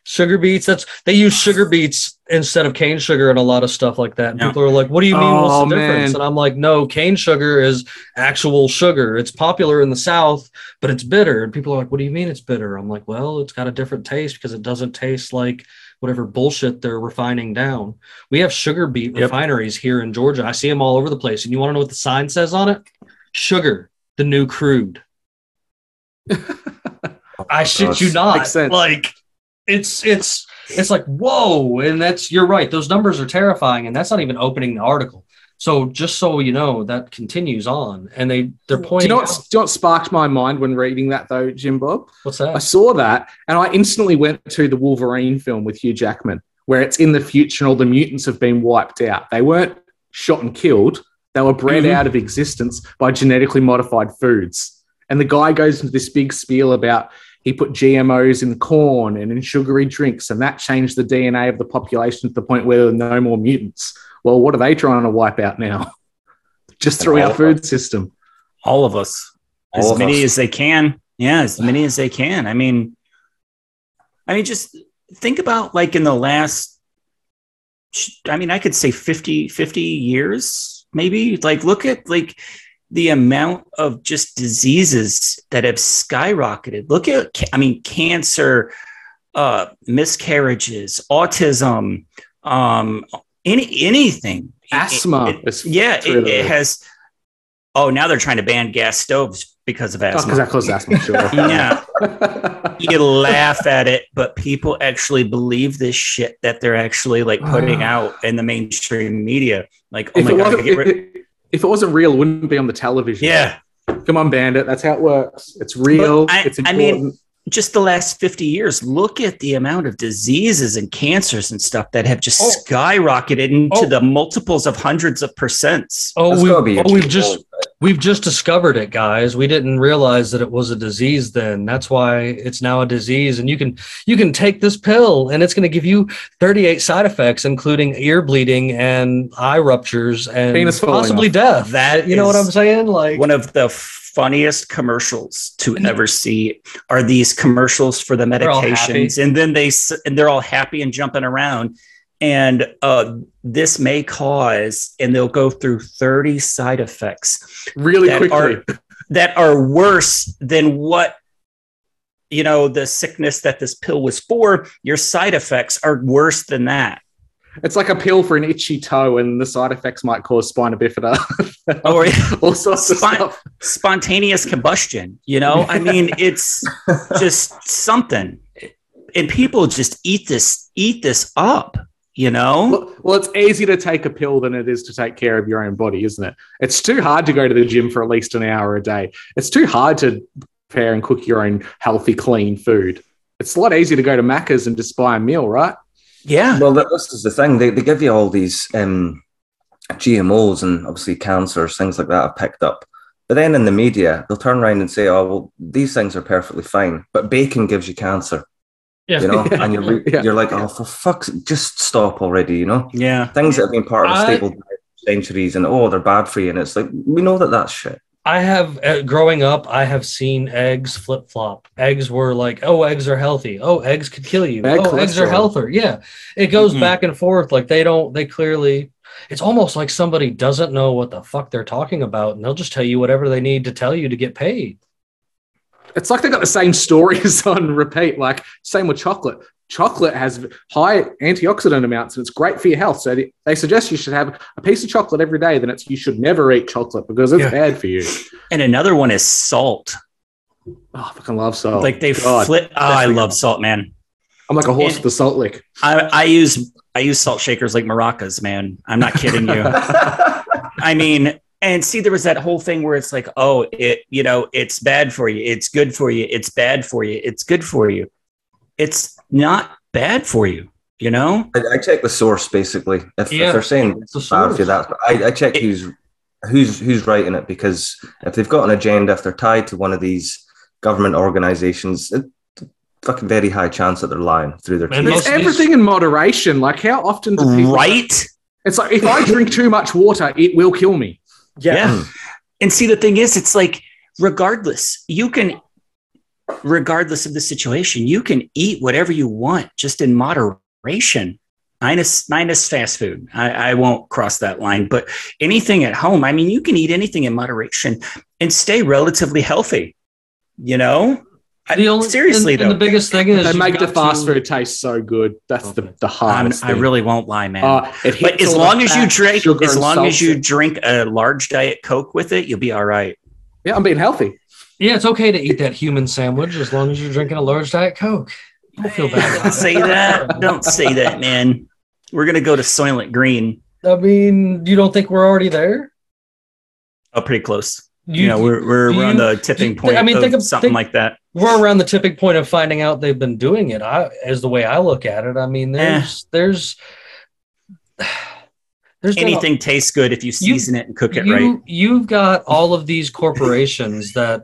Sugar beets. That's they use sugar beets instead of cane sugar and a lot of stuff like that. And Yeah. people are like, "What do you mean? Oh, What's the oh, difference?" man. And I'm like, "No, cane sugar is actual sugar. It's popular in the South, but it's bitter." And people are like, "What do you mean it's bitter?" I'm like, "Well, it's got a different taste because it doesn't taste like whatever bullshit they're refining down. We have sugar beet Yep. refineries here in Georgia. I see them all over the place. And you want to know what the sign says on it? Sugar, the new crude. I shit you not. Makes sense. Like it's it's it's like whoa, and that's you're right. Those numbers are terrifying, and that's not even opening the article. So just so you know, that continues on, and they they're Do you pointing. know what, do you know what sparked my mind when reading that though, Jim Bob? what's that? I saw that and I instantly went to the Wolverine film with Hugh Jackman, where it's in the future and all the mutants have been wiped out. They weren't shot and killed, they were bred Mhm. out of existence by genetically modified foods. And the guy goes into this big spiel about he put GMOs in corn and in sugary drinks, and that changed the DNA of the population to the point where there are no more mutants. Well, what are they trying to wipe out now? Just through our food system. All of us. All as of many us. as they can. Yeah, as many as they can. I mean, I mean, just think about like in the last I mean, I could say 50, 50 years, maybe. Like, look at like the amount of just diseases that have skyrocketed. Look at, I mean, cancer, uh, miscarriages, autism, um, any anything. Asthma. It- it- yeah, it, it has. Oh, now they're trying to ban gas stoves because of Oh, asthma. 'cause that causes asthma, sure. Yeah. you laugh at it, but people actually believe this shit that they're actually like putting out in the mainstream media. Like, oh if, my god, if, if it wasn't real, it wouldn't be on the television. yeah. Come on, Bandit. That's how it works. It's real. But I- it's I mean- Just the last 50 years, look at the amount of diseases and cancers and stuff that have just Oh. skyrocketed into Oh. the multiples of hundreds of percents. Oh, That's we, gotta be a oh we've oh, just goal. We've just discovered it, guys. We didn't realize that it was a disease then. That's why it's now a disease. And you can you can take this pill and it's going to give you 38 side effects, including ear bleeding and eye ruptures and possibly death. That you know what I'm saying? Like One of the funniest commercials to mm-hmm. ever see are these commercials for the medications, and then they and they're all happy and jumping around. And uh, this may cause, and they'll go through 30 side effects really that quickly. are that are worse than what you know the sickness that this pill was for. Your side effects are worse than that. It's like a pill for an itchy toe, and the side effects might cause spina bifida. Or all sorts of stuff. spontaneous combustion. You know, I mean, it's just something, and people just eat this eat this up. You know, Well, well, it's easier to take a pill than it is to take care of your own body, isn't it? It's too hard to go to the gym for at least an hour a day. It's too hard to prepare and cook your own healthy, clean food. It's a lot easier to go to Macca's and just buy a meal, right? yeah, Well, this is the thing. They, they give you all these um, GMOs and obviously cancers, things like that I've picked up. But then in the media, they'll turn around and say, oh, well, these things are perfectly fine, but bacon gives you cancer, yeah. you know? and you're, Yeah. you're like, oh, for fuck's just stop already, you know? yeah. Things that have been part of the I- staple diet for centuries and, oh, they're bad for you. And it's like, we know that that's shit. I have uh, growing up, I have seen eggs flip flop. Eggs were like, oh, eggs are healthy. Oh, eggs could kill you. Bad oh, eggs are healthier. Yeah, it goes Mhm. back and forth. Like they don't. They clearly. It's almost like somebody doesn't know what the fuck they're talking about, and they'll just tell you whatever they need to tell you to get paid. It's like they got the same stories on repeat. Like same with chocolate. Chocolate has high antioxidant amounts and it's great for your health. So they, they suggest you should have a piece of chocolate every day. Then it's you should never eat chocolate because it's Yeah. bad for you. And another one is salt. Oh, I fucking love salt. like they God. flip. Oh, I love salt, man. I'm like a horse And- with a salt lick. I, I use I use salt shakers like maracas, man. I'm not kidding you. I mean, and see, there was that whole thing where it's like, oh, it, you know, it's bad for you, it's good for you, it's bad for you, it's good for you. It's not bad for you, you know. I, I check the source basically. If, Yeah, if they're saying it's the it's bad for you, source. that I, I check It- who's who's who's writing it because if they've got an agenda, if they're tied to one of these government organizations, it, fucking very high chance that they're lying through their teeth. most It's everything in moderation. Like how often do people Right? It's like if I drink too much water, it will kill me. Yeah. And see, the thing is, it's like, regardless, you can, regardless of the situation, you can eat whatever you want just in moderation. Minus, minus fast food. I, I won't cross that line, but anything at home, I mean, you can eat anything in moderation and stay relatively healthy. You know, The only seriously and, and the biggest thing is They make the fast food taste so good. That's the, the I'm, hardest. I really won't lie, man. Uh, it but as long as you drink, as long as you drink a large diet Coke with it, you'll be all right. yeah, I'm being healthy. Yeah, it's okay to eat that human sandwich as long as you're drinking a large diet coke. Don't feel bad. Don't about say it. that. Don't say that, man. We're gonna go to Soylent Green. I mean, you don't think we're already there? Oh, pretty close. You, You, know, we're we're, we're on you- the tipping you- point. I mean, of think of- something think- like that. We're around the tipping point of finding out they've been doing it. I, as the way I look at it, I mean, eh. there's there's there's a- Anything tastes good if you season it and cook it you, right. You've got all of these corporations that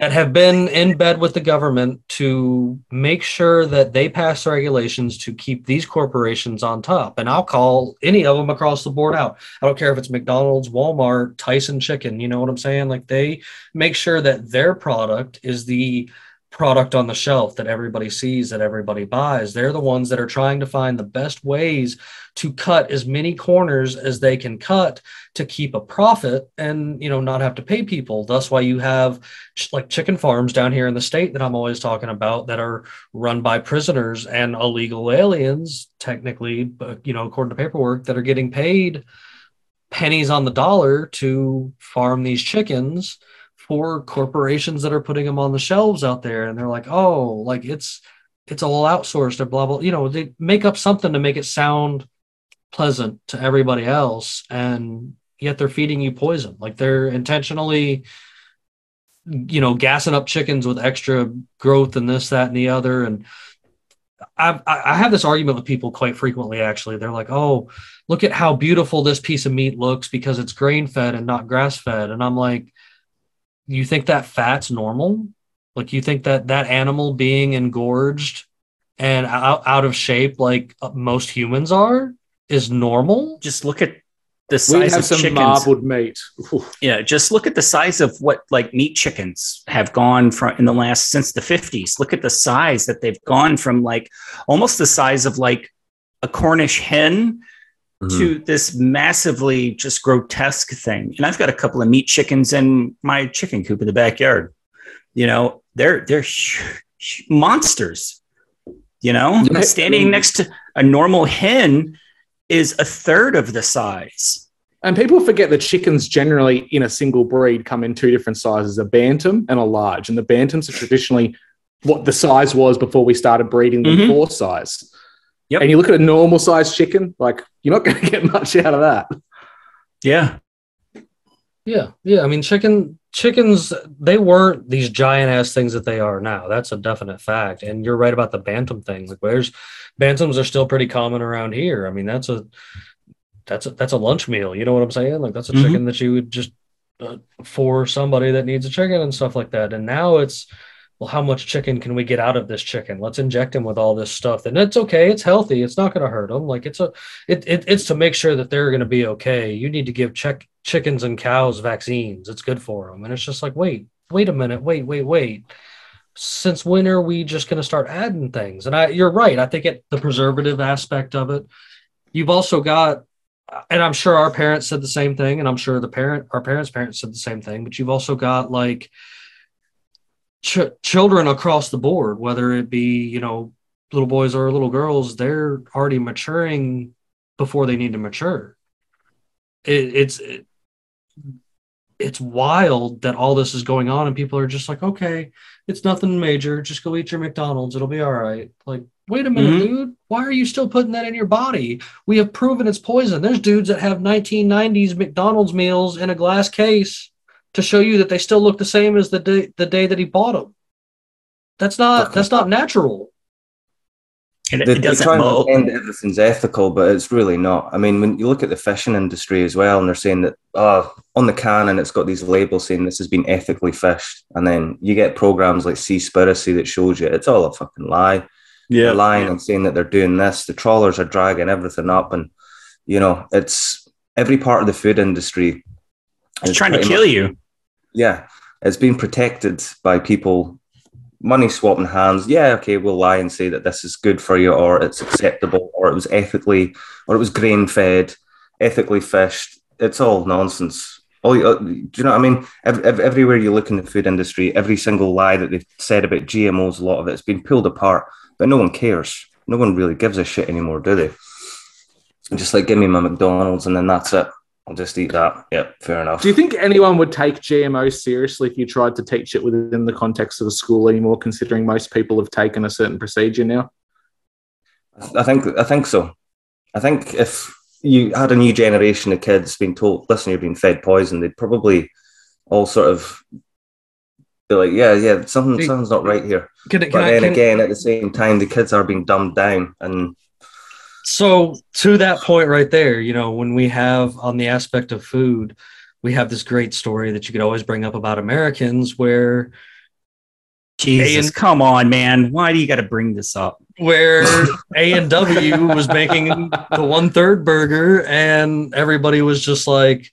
that have been in bed with the government to make sure that they pass regulations to keep these corporations on top. And I'll call any of them across the board out. I don't care if it's McDonald's, Walmart, Tyson Chicken. You know what I'm saying? Like they make sure that their product is the product on the shelf that everybody sees that everybody buys. They're the ones that are trying to find the best ways to cut as many corners as they can cut to keep a profit and you know not have to pay people. That's why you have like chicken farms down here in the state that i'm always talking about that are run by prisoners and illegal aliens technically but you know according to paperwork that are getting paid pennies on the dollar to farm these chickens for corporations that are putting them on the shelves out there and they're like oh like it's it's all outsourced or blah blah you know they make up something to make it sound pleasant to everybody else and yet they're feeding you poison. Like they're intentionally you know gassing up chickens with extra growth and this that and the other and I, I have this argument with people quite frequently actually. They're like oh look at how beautiful this piece of meat looks because it's grain fed and not grass fed and i'm like you think that fat's normal like you think that that animal being engorged and out, out of shape like uh, most humans are is normal Just look at the size have of some chickens. marbled meat. Oof. Yeah, just look at the size of what like meat chickens have gone from in the last since the 50s. Look at the size that they've gone from like almost the size of like a Cornish hen Mhm. to this massively just grotesque thing. And I've got a couple of meat chickens in my chicken coop in the backyard. You know, they're they're monsters. You know, Yeah. standing next to a normal hen is a third of the size. And people forget that chickens generally in a single breed come in two different sizes a bantam and a large. And the bantams are traditionally what the size was before we started breeding them Mhm. for size. Yep. And you look at a normal sized chicken, like you're not going to get much out of that. Yeah. Yeah, yeah. I mean, chicken chickens they weren't these giant ass things that they are now. That's a definite fact. And you're right about the bantam thing. Like, where's bantams are still pretty common around here. I mean, that's a that's a that's a lunch meal. You know what I'm saying? Like, that's a Mhm. chicken that you would just uh, for somebody that needs a chicken and stuff like that. And now it's well, how much chicken can we get out of this chicken? Let's inject him with all this stuff. And it's okay. It's healthy. It's not going to hurt them. Like it's a, it, it it's to make sure that they're going to be okay. You need to give check chickens and cows vaccines. It's good for them. And it's just like, wait, wait a minute. Wait, wait, wait. Since when are we just going to start adding things? And I, you're right. I think it, the preservative aspect of it. You've also got, and I'm sure our parents said the same thing, and I'm sure the parent, our parents' parents said the same thing. But you've also got like ch- children across the board, whether it be you know little boys or little girls, they're already maturing before they need to mature. It, it's it, it's wild that all this is going on, and people are just like, okay, it's nothing major. Just go eat your McDonald's; it'll be all right. Like, wait a minute, Mhm. dude. Why are you still putting that in your body? We have proven it's poison. There's dudes that have 1990s McDonald's meals in a glass case to show you that they still look the same as the day the day that he bought them. That's not that's not natural. And it, They, it they doesn't try and pretend everything's ethical, but it's really not. I mean, when you look at the fishing industry as well, and they're saying that uh, on the can and it's got these labels saying this has been ethically fished, and then you get programs like Seaspiracy that shows you it's all a fucking lie. Yeah. They're lying and saying that they're doing this. The trawlers are dragging everything up, and you know, it's every part of the food industry. It's is trying to kill much- you. Yeah, it's been protected by people money swapping hands. Yeah, okay, we'll lie and say that this is good for you, or it's acceptable, or it was ethically, or it was grain fed, ethically fished. It's all nonsense. All uh, do you know what I mean? Ev- ev- everywhere you look in the food industry, every single lie that they've said about GMOs, a lot of it's been pulled apart, but no one cares. No one really gives a shit anymore, do they? Just like give me my McDonald's and then that's it. I'll just eat that. Yeah, fair enough. Do you think anyone would take GMO seriously if you tried to teach it within the context of a school anymore, considering most people have taken a certain procedure now? I think I think so. I think if you had a new generation of kids being told, "Listen, you're being fed poison," they'd probably all sort of be like, "Yeah, yeah, something something's not right here." Can, can But I, then can- again, at the same time, the kids are being dumbed down, and so to that point right there, you know, when we have on the aspect of food, we have this great story that you could always bring up about Americans where Jesus, and- come on, man. Why do you got to bring this up? where A and W was making the one third burger, and everybody was just like,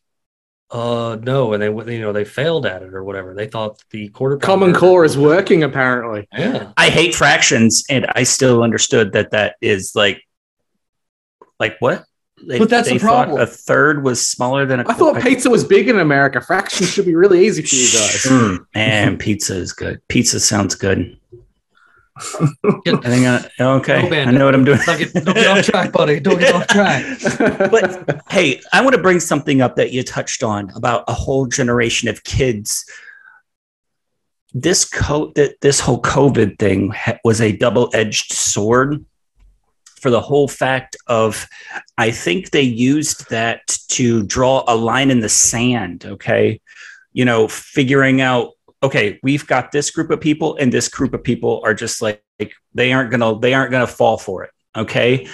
Uh, no, and they you know they failed at it or whatever. They thought the quarter Common Core is working apparently. Yeah, I hate fractions, and I still understood that that is like, like what? They, But that's the they thought problem. A third was smaller than a. I thought pizza was big in America. Fractions should be really easy for you guys. Hmm. Man, pizza is good. Pizza sounds good. I think I, okay. No I know what I'm doing. don't get, don't get off track, buddy. Don't get off track. but hey, I want to bring something up that you touched on about a whole generation of kids. This co- that this whole COVID thing ha- was a double-edged sword for the whole fact of I think they used that to draw a line in the sand, okay? You know, figuring out okay, we've got this group of people and this group of people are just like, like they aren't going to they aren't going to fall for it, okay?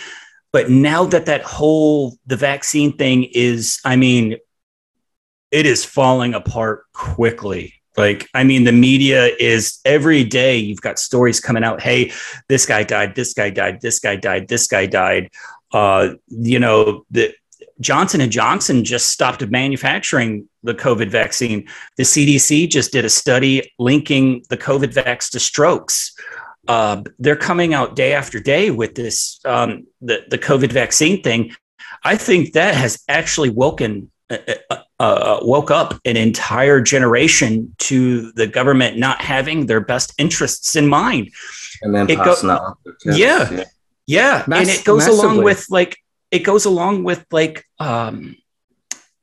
But now that that whole the vaccine thing is, I mean, it is falling apart quickly. Like, I mean, the media is every day you've got stories coming out. Hey, this guy died, this guy died, this guy died, this guy died. Uh, you know, the Johnson and Johnson just stopped manufacturing the COVID vaccine. The CDC just did a study linking the COVID vax to strokes uh, they're coming out day after day with this um, the the COVID vaccine thing. I think that has actually woken uh, uh, uh, woke up an entire generation to the government not having their best interests in mind. And then It go- passing that on. to kids. Yeah. Yeah, Mass- and it goes along with like it goes along with like um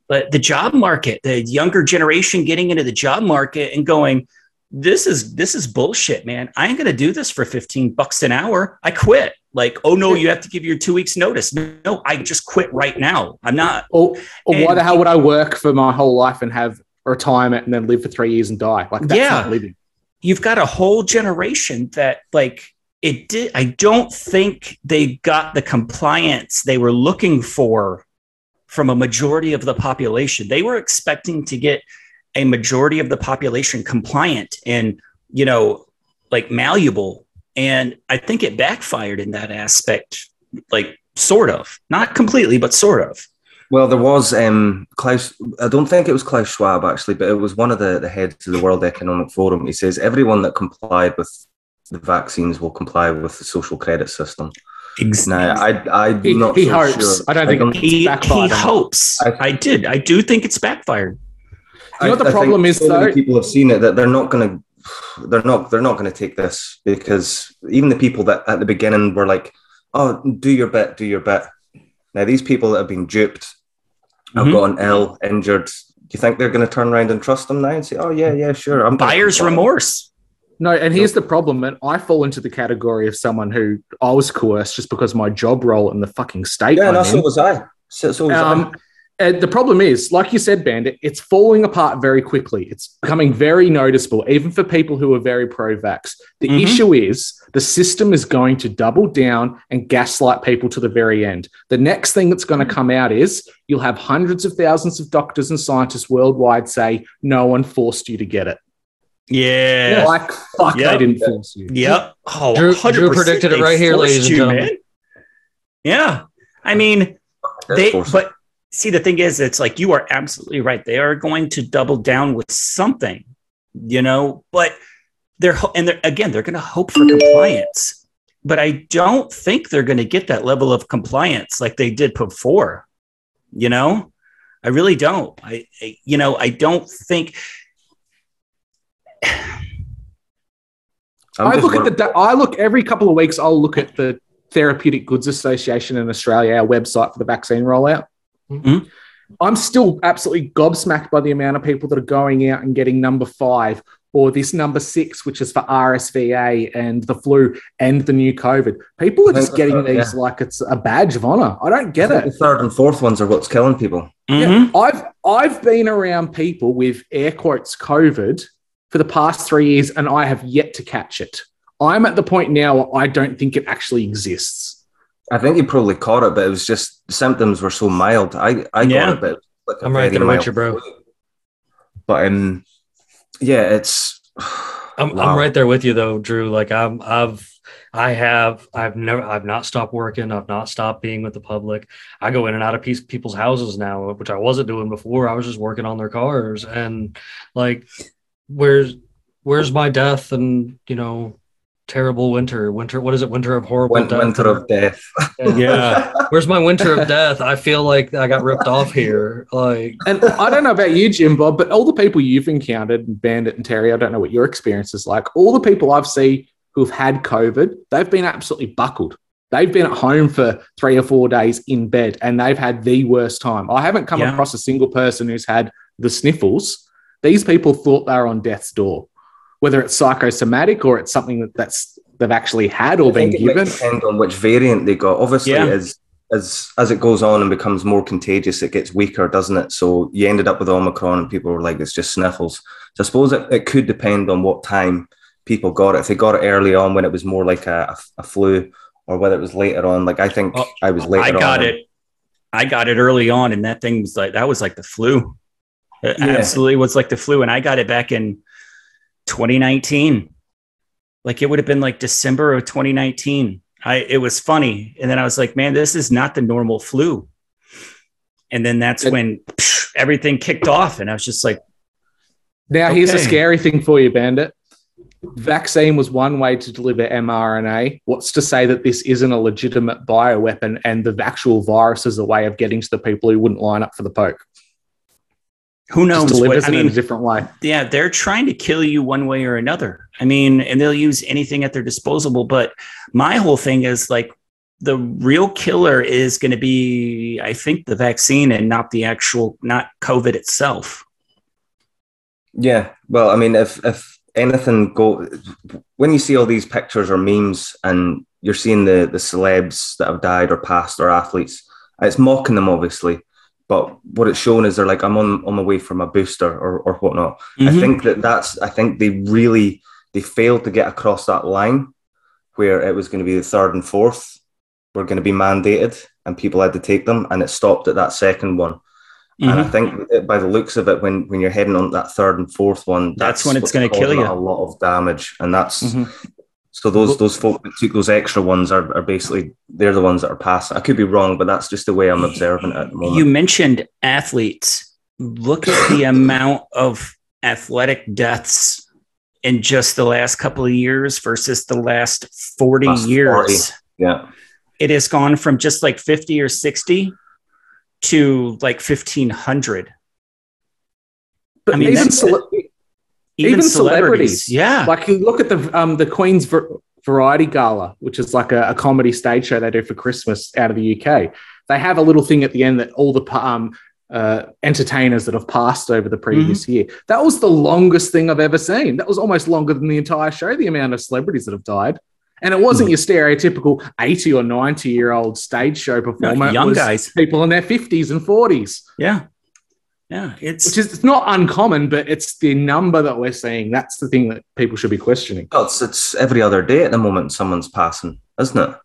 but the job market, the younger generation getting into the job market and going, this is this is bullshit, man. I ain't gonna do this for 15 bucks an hour. I quit. Like, oh no, you have to give your two weeks notice. No, I just quit right now. I'm not. Or, or why the hell would I work for my whole life and have retirement and then live for three years and die? Like that's Yeah. not living. You've got a whole generation that like it did. I don't think they got the compliance they were looking for from a majority of the population. They were expecting to get a majority of the population compliant and, you know, like malleable. And I think it backfired in that aspect, like sort of, not completely, but sort of. Well, there was um, Klaus. I don't think it was Klaus Schwab actually, but it was one of the, the heads of the World Economic Forum. He says everyone that complied with the vaccines will comply with the social credit system. Now, I, I'm He, not he so hopes. sure. I don't think He, he backfired on him. hopes. I- I did. I do think it's backfired. You know what the I- I think problem is, so many though? people have seen it that they're not going to. They're not. They're not going to take this because even the people that at the beginning were like, "Oh, do your bit, do your bit." Now these people that have been duped, have Mhm. gotten ill, injured. Do you think they're going to turn around and trust them now and say, "Oh yeah, yeah, sure"? I'm Buyer's remorse. No, and here's the problem, and I fall into the category of someone who I was coerced just because my job role in the fucking state. Yeah, I'm no, so was I. So, so was I. And the problem is, like you said, Bandit, it's falling apart very quickly. It's becoming very noticeable, even for people who are very pro vax. The Mhm. issue is the system is going to double down and gaslight people to the very end. The next thing that's going to come out is you'll have hundreds of thousands of doctors and scientists worldwide say, no one forced you to get it. Yeah. Like, fuck, Yep. they didn't force you. Yep. Oh, Drew- 100% Drew predicted it right here, forced ladies and gentlemen. man. Yeah. I mean, They're they, forced. but see, the thing is, it's like you are absolutely right. They are going to double down with something, you know, but they're, and they're, again, they're going to hope for compliance. But I don't think they're going to get that level of compliance like they did before, you know? I really don't. I, I you know, I don't think I'm I just look at the. I look every couple of weeks. I'll look at the Therapeutic Goods Association in Australia, our website for the vaccine rollout. Mhm. I'm still absolutely gobsmacked by the amount of people that are going out and getting number five or this number six, which is for RSVA and the flu and the new COVID. People are I think just getting that's right, these like it's a badge of honor. I don't get I it. The third and fourth ones are what's killing people. Mhm. Yeah, I've I've been around people with air quotes COVID for the past three years, and I have yet to catch it. I'm at the point now where I don't think it actually exists. I think you probably caught it, but it was just symptoms were so mild. I I got Yeah. it, but it was like I'm right there with you, bro. flu. But um, yeah, it's. I'm, Wow. I'm right there with you though, Drew. Like I'm, I've, I have I've never I've not stopped working. I've not stopped being with the public. I go in and out of piece, people's houses now, which I wasn't doing before. I was just working on their cars and like where's where's my death and you know terrible winter winter what is it winter of horrible Win- death winter of death. yeah where's my winter of death i feel like i got ripped off here like And I don't know about you, Jim Bob, but all the people you've encountered, Bandit and Terry, I don't know what your experience is like. All the people I've seen who've had COVID, they've been absolutely buckled. They've been at home for three or four days in bed and they've had the worst time. I haven't come Yeah. across a single person who's had the sniffles. These people thought they were on death's door, whether it's psychosomatic or it's something that, that's they've actually had or I been given. depend on which variant they got. Obviously, Yeah. as as as it goes on and becomes more contagious, it gets weaker, doesn't it? So you ended up with Omicron, and people were like, "It's just sniffles." So I suppose it, it could depend on what time people got it. If they got it early on when it was more like a, a, flu, or whether it was later on. Like I think Oh, I was later. I got on. it. I got it early on, and that thing was like that was like the flu. It Yeah. absolutely was like the flu, and I got it back in 2019. Like it would have been like December of 2019. I it was funny, and then I was like, man, this is not the normal flu. And then that's when psh, everything kicked off, and I was just like, Now, here's a scary thing for you, Bandit. Vaccine was one way to deliver mRNA. What's to say that this isn't a legitimate bioweapon and the actual virus is a way of getting to the people who wouldn't line up for the poke? Who Just knows? delivers What, I it in mean, a different way. yeah, they're trying to kill you one way or another. I mean, and they'll use anything at their disposal. But my whole thing is like the real killer is going to be, I think, the vaccine and not the actual, not COVID itself. Yeah, well, I mean, if if anything go when you see all these pictures or memes and you're seeing the the celebs that have died or passed or athletes, it's mocking them obviously. But what it's shown is they're like, I'm on on my way for my booster or or whatnot. I Mhm. think that that's I think they really they failed to get across that line where it was going to be the third and fourth were going to be mandated and people had to take them, and it stopped at that second one. And I Mhm. think by the looks of it, when when you're heading on that third and fourth one, That's when it's gonna kill you. A lot of damage, and that's Mhm. So those those folk that took those extra ones are, are basically they're the ones that are passing. I could be wrong, but that's just the way I'm observing it at the moment. You mentioned athletes. Look at the amount of athletic deaths in just the last couple of years versus the last 40 Last years. 40. yeah, it has gone from just like 50 or 60 to like 1500 But I mean, even, cele- even, Even celebrities, celebrities. yeah like you look at the um, the Queen's Var- Variety Gala, which is like a, a comedy stage show they do for Christmas out of the UK. They have a little thing at the end that all the um, uh, entertainers that have passed over the previous Mm-hmm. year. That was the longest thing I've ever seen. That was almost longer than the entire show. The amount of celebrities that have died. And it wasn't your stereotypical 80 or 90 year old stage show performer. It young guys. People in their 50s and 40s, yeah yeah it's which is it's not uncommon, but it's the number that we're seeing. That's the thing that people should be questioning. Well, it's, it's every other day at the moment. Someone's passing, isn't it?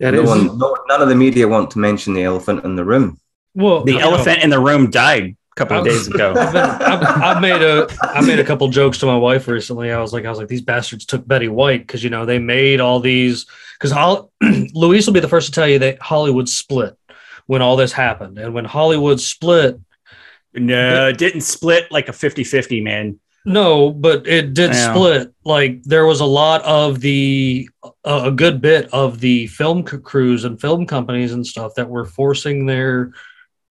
It no is- one, no, none of the media want to mention the elephant in the room. well the you know, elephant in the room died a couple of days ago I've, been, I've, I've made a I made a couple jokes to my wife recently. I was like, I was like, these bastards took Betty White because you know they made all these because Hol- Luis will be the first to tell you that Hollywood split when all this happened, and when Hollywood split, no it didn't split like a 50-50 man no, but it did Yeah. split. Like there was a lot of the a a good bit of the film c- crews and film companies and stuff that were forcing their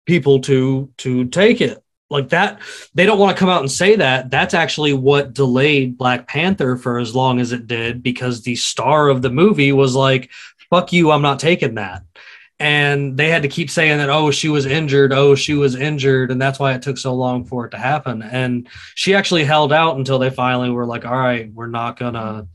people to to take it like that they don't want to come out and say that that's actually what delayed black panther for as long as it did because the star of the movie was like fuck you i'm not taking that and they had to keep saying that oh she was injured oh she was injured and that's why it took so long for it to happen. And she actually held out until they finally were like all right we're not gonna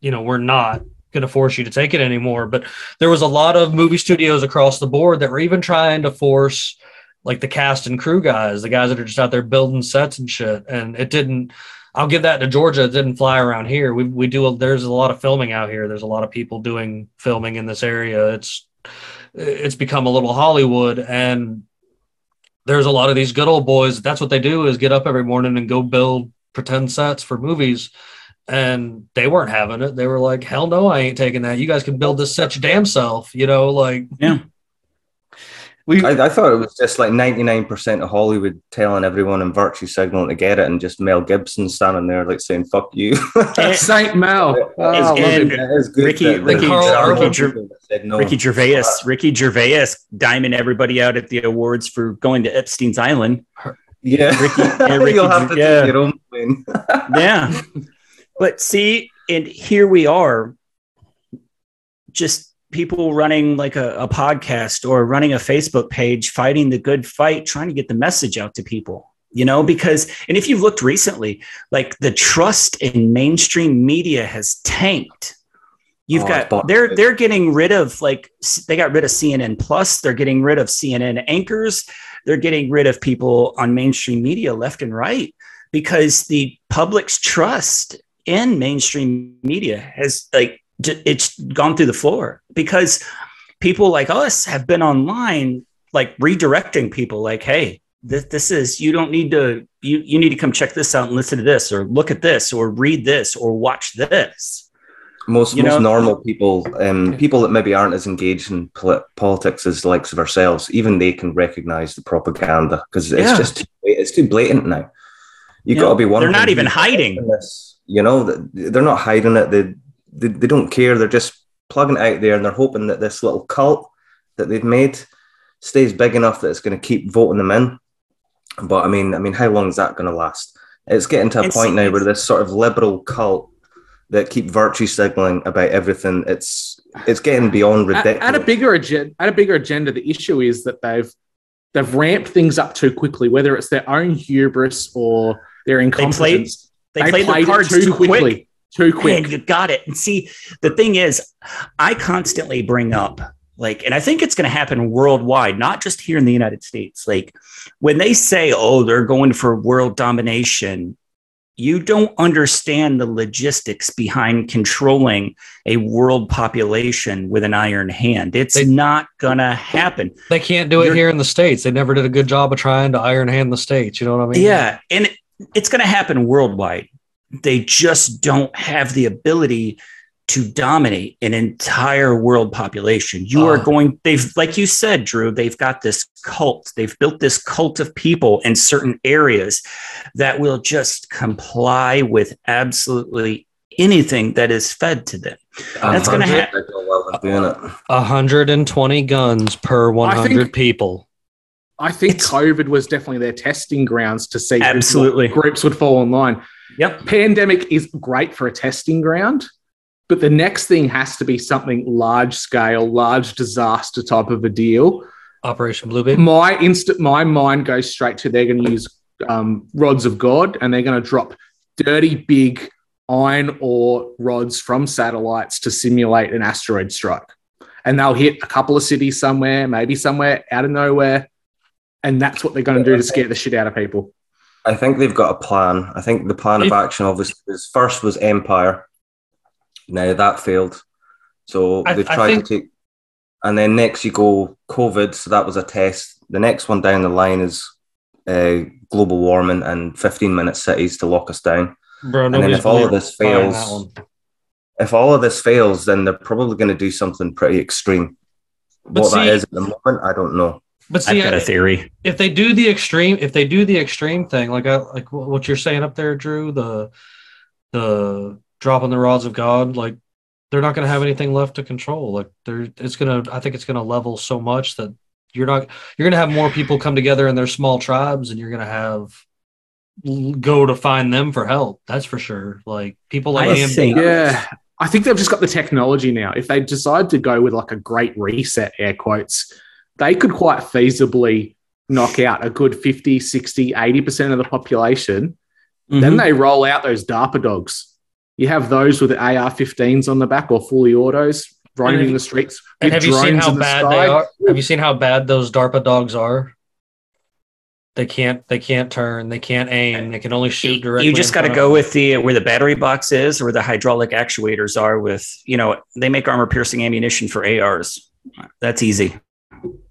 you know we're not gonna force you to take it anymore. But there was a lot of movie studios across the board that were even trying to force like the cast and crew guys the guys that are just out there building sets and shit. And it didn't i'll give that to georgia. It didn't fly around here. We, we do a, there's a lot of filming out here. There's a lot of people doing filming in this area. It's it's become a little hollywood and there's a lot of these good old boys that's what they do is get up every morning and go build pretend sets for movies and they weren't having it. They were like, "Hell no, I ain't taking that. You guys can build this set your damn self." You know, like We, I, I thought it was just like 99% of Hollywood telling everyone in virtue signaling to get it, and just Mel Gibson standing there like saying, fuck you. Saint Mel. Oh, I and- him. It is good Ricky- that- Ricky- Carl there are Urban- people that said no. Ricky Gervais, Ricky Gervais diamond everybody out at the awards for going to Epstein's Island. Yeah. Ricky- yeah, Ricky You'll have to yeah. take your own plane. Yeah. but see, and here we are, just people running like a, a podcast or running a Facebook page, fighting the good fight, trying to get the message out to people. You know, because, and if you've looked recently, like the trust in mainstream media has tanked. You've Oh, got they're they're getting rid of like they got rid of CNN Plus, they're getting rid of CNN anchors, they're getting rid of people on mainstream media left and right because the public's trust in mainstream media has like it's gone through the floor because people like us have been online like redirecting people like hey this, this is you don't need to you, you need to come check this out and listen to this or look at this or read this or watch this most You most know- normal people, um, people that maybe aren't as engaged in poli- politics as the likes of ourselves, even they can recognize the propaganda because it's Yeah. just too, it's too blatant now. You You got to be one. they're not even hiding This, you know, th- they're not hiding it. They, they they don't care. They're just plugging it out there, and they're hoping that this little cult that they've made stays big enough that it's going to keep voting them in. But I mean, I mean, how long is that going to last? It's getting to a It's- point now where this sort of liberal cult that keep virtue signaling about everything. It's it's getting beyond At, ridiculous. at a bigger agenda, at a bigger agenda, the issue is that they've they've ramped things up too quickly, whether it's their own hubris or their incompetence. they played the it cards too, quick too Man, quick. you got it. And see, the thing is, I constantly bring up, like, and I think it's going to happen worldwide, not just here in the United States. Like, when they say, oh, they're going for world domination, you don't understand the logistics behind controlling a world population with an iron hand. It's They- not going to happen. they can't do it You're- here in the states. They never did a good job of trying to iron hand the states. You know what I mean? Yeah, and it, it's going to happen worldwide. They just don't have the ability to dominate an entire world population. You are Uh. going, they've, like you said, Drew, they've got this cult. They've built this cult of people in certain areas that will just comply with absolutely anything that is fed to them. That's gonna hap- They go well in doing it. 120 guns per 100 think- people. I think It's- COVID was definitely their testing grounds to see Absolutely. groups would fall in line. Yep. Pandemic is great for a testing ground, but the next thing has to be something large scale, large disaster type of a deal. Operation Blue Beam. My instant, my mind goes straight to they're going to use um, rods of God and they're going to drop dirty big iron ore rods from satellites to simulate an asteroid strike, and they'll hit a couple of cities somewhere, maybe somewhere out of nowhere, and that's what they're going to do to scare the shit out of people. I think they've got a plan. I think the plan of action obviously was first was Empire. Now that failed. So I- they've tried think- to take and then next you go COVID, so that was a test. The next one down the line is uh, global warming and 15 minute cities to lock us down. Bro, And then if all of this fails, if all of this fails, then they're probably going to do something pretty extreme. But what that see- is at the moment, I don't know. But see, I've got a theory. if they do the extreme, if they do the extreme thing, like I, like what you're saying up there, Drew, the the dropping the rods of God, like they're not going to have anything left to control. Like they're, it's gonna, I think it's gonna level so much that you're not, you're gonna have more people come together in their small tribes, and you're gonna have go to find them for help. That's for sure. Like people like I him. think- Yeah. I think they've just got the technology now. If they decide to go with like a great reset, air quotes, they could quite feasibly knock out a good 50, 60, 80% of the population. Then Mhm. they roll out those DARPA dogs. You have those with AR 15s on the back or fully autos roaming have- the streets. And with have you seen how in the bad sky. they are? Have you seen how bad those DARPA dogs are? They can't. They can't turn. They can't aim. They can only shoot directly. you just got to go with the where the battery box is or where the hydraulic actuators are with you know they make armor piercing ammunition for ars that's easy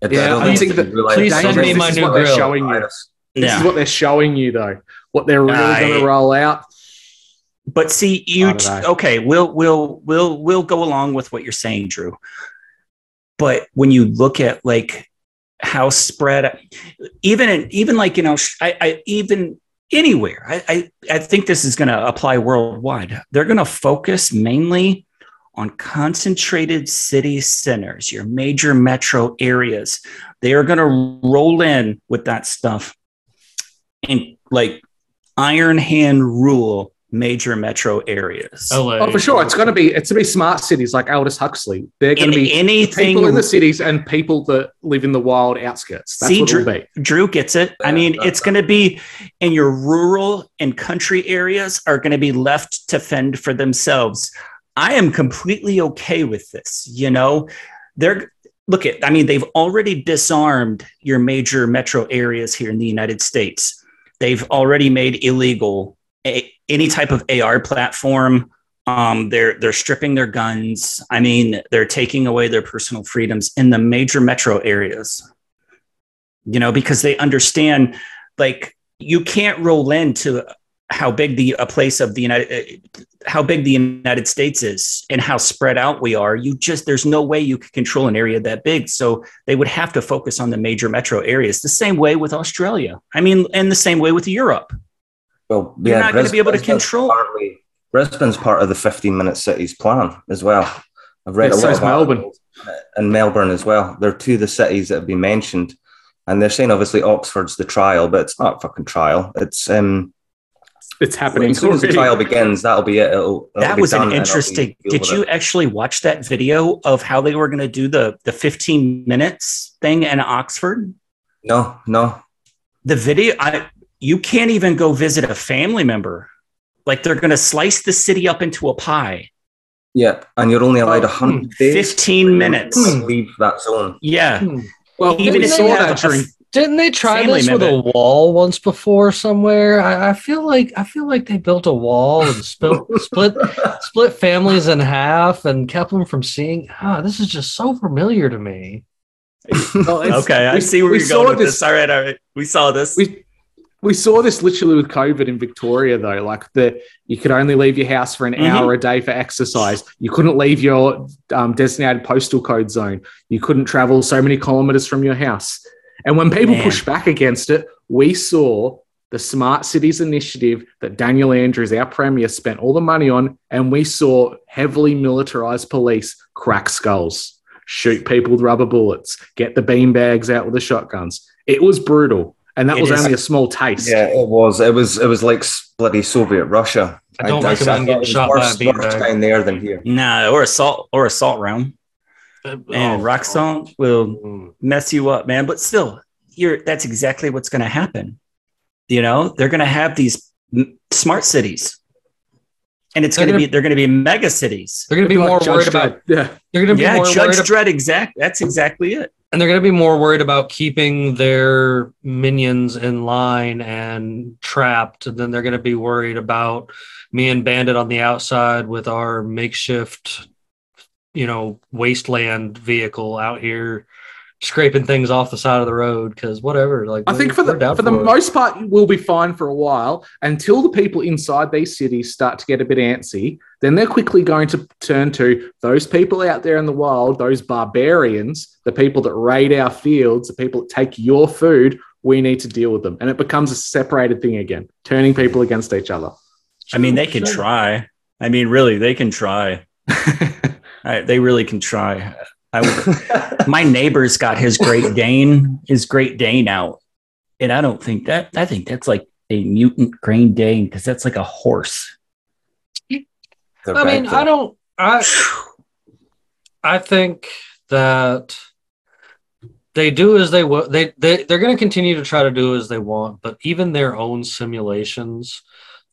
It- Yeah, don't I think think that- please send this me is my this is new what they're grill. showing you. This yeah is what they're showing you, though. What they're really I- going to roll out. But see, you Part of that. okay? We'll we'll we'll we'll go along with what you're saying, Drew. But when you look at like how spread, even in, even like you know, I, I even anywhere, I, I I think this is going to apply worldwide. They're going to focus mainly on concentrated city centers, your major metro areas. They are going to roll in with that stuff and like iron hand rule major metro areas. LA. Oh, for sure. It's going to be it's going to be smart cities like Aldous Huxley. They're going to be anything people in the cities and people that live in the wild outskirts. That's See, what it'll Drew- be. Drew gets it. I mean, that's it's going to be in your rural and country areas are going to be left to fend for themselves. I am completely okay with this. You know, they're look at, I mean, they've already disarmed your major metro areas here in the United States. They've already made illegal a, any type of AR platform. Um, they're they're stripping their guns. I mean, they're taking away their personal freedoms in the major metro areas you know, because they understand like you can't roll into how big the a place of the United uh, how big the United States is and how spread out we are. You just there's no way you could control an area that big. So they would have to focus on the major metro areas. The same way with Australia. I mean, and the same way with Europe. Well, You're not gonna be able to Brisbane's control- Partly, Brisbane's part of the 15 minute cities plan as well. I've read Yeah, a lot is of Melbourne. articles on it, and Melbourne as well. They're two of the cities that have been mentioned, and they're saying obviously Oxford's the trial, but it's not a fucking trial. It's um, It's happening. as soon as the trial begins, that'll be it. It'll, it'll That be was done an and it'll be interesting. Did you it. actually watch that video of how they were going to do the the 15 minutes thing in Oxford? No, no. the video I you can't even go visit a family member. Like they're going to slice the city up into a pie. Yeah, and you're only allowed Oh, a hundred days. 15 to minutes. Leave that zone. Yeah. Hmm. Well, Even even if saw you have that a- during Didn't they try Family this with a wall once before somewhere? I, I feel like I feel like they built a wall and split split split families in half and kept them from seeing. Ah, this is just so familiar to me. Well, it's- Okay, I we- see where we you're saw going with this- this. All right, all right. We saw this. We we saw this literally with COVID in Victoria, though. Like the you could only leave your house for an Mhm. hour a day for exercise. You couldn't leave your um, designated postal code zone. You couldn't travel so many kilometers from your house. And when people Man. pushed back against it, we saw the Smart Cities initiative that Daniel Andrews, our premier, spent all the money on, and we saw heavily militarized police crack skulls, shoot people with rubber bullets, get the beanbags out with the shotguns. It was brutal. And that It was is. only a small taste. Yeah, it was. It was. It was like bloody Soviet Russia. I don't I recommend thought it getting shot by a worse, worse beanbag. down there than here. nah, or assault or assault round. Oh, And rock salt will Mm. mess you up, man. But still, you're that's exactly what's going to happen. You know, they're going to have these m- smart cities. And it's going to be they're going to be mega cities. They're going to be more Judge worried about. Yeah. They're going to be Yeah, more Judge worried Dredd exact that's exactly it. and they're going to be more worried about keeping their minions in line and trapped and then they're going to be worried about me and bandit on the outside with our makeshift you know wasteland vehicle out here scraping things off the side of the road because whatever like I think for the down for the it. most part, we'll be fine for a while until the people inside these cities start to get a bit antsy. Then they're quickly going to turn to those people out there in the wild, those barbarians, the people that raid our fields, the people that take your food. We need to deal with them, and it becomes a separated thing again, turning people against each other. I mean, they can try. I mean, really, they can try. I, they really can try. I, my neighbor's got his Great Dane, his Great Dane out, and I don't think that. I think that's like a mutant Great Dane because that's like a horse. They're i mean i don't i i think that they do as they want they, they they're going to continue to try to do as they want but even their own simulations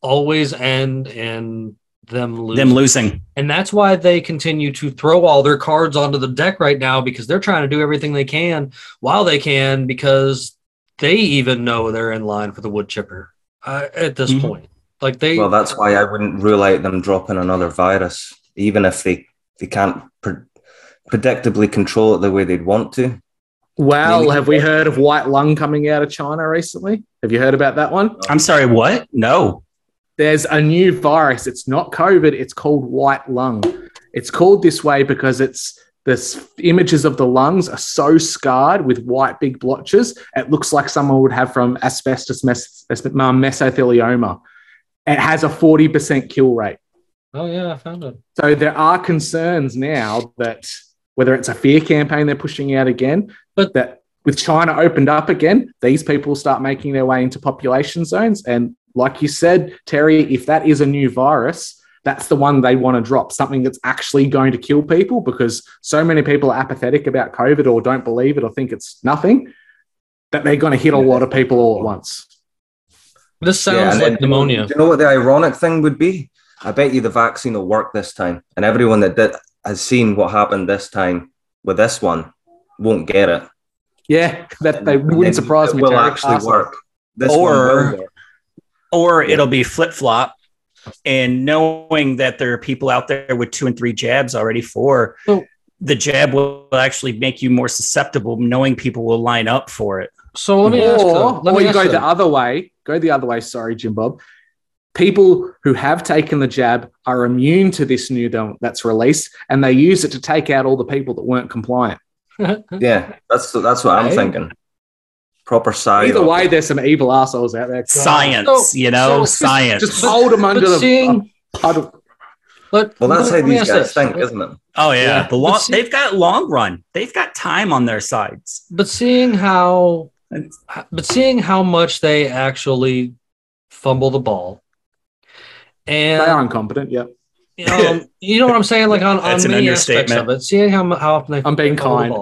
always end in them losing Them losing. and that's why they continue to throw all their cards onto the deck right now because they're trying to do everything they can while they can because they even know they're in line for the wood chipper uh, at this Mhm. point like they Well, that's why I wouldn't rule out them dropping another virus, even if they they can't pre- predictably control it the way they'd want to. Well, Maybe- have we heard of white lung coming out of China recently? Have you heard about that one? I'm sorry. What? No. There's a new virus. It's not COVID. It's called white lung. It's called this way because it's the images of the lungs are so scarred with white big blotches. It looks like someone would have from asbestos mes- um, mesothelioma. It has a 40% kill rate. Oh yeah, I found it. So there are concerns now that whether it's a fear campaign they're pushing out again, but that with China opened up again, these people start making their way into population zones. And like you said, Terry, if that is a new virus, that's the one they want to drop, something that's actually going to kill people because so many people are apathetic about COVID or don't believe it or think it's nothing that they're going to hit a lot of people all at once. This sounds and like then- pneumonia. Do you know what the ironic thing would be? I bet you the vaccine will work this time, and everyone that did, has seen what happened this time with this one won't get it. Yeah, that they wouldn't surprise it me. Will actually work. This Or- one will work. or it'll be flip flop. And knowing that there are people out there with two and three jabs already for So- the jab will actually make you more susceptible, knowing people will line up for it. So let me ask. or, though, let or me you ask go though. the other way. Go the other way. Sorry, Jim Bob. People who have taken the jab are immune to this new dome that's released, and they use it to take out all the people that weren't compliant. Yeah, that's that's what I'm thinking. Proper side. Either way, there's some evil assholes out there. Science, So- you know, so- science. Just hold them under but the seeing, a puddle. but Well, that's how these guys this. think, isn't it? oh yeah, Yeah. the long see- they've got long run. They've got time on their sides. But seeing how, but seeing how much they actually fumble the ball, They are and incompetent. Yeah, um, you know what I'm saying, like on, on That's an many aspects of it, seeing how how often they I'm being they the kind.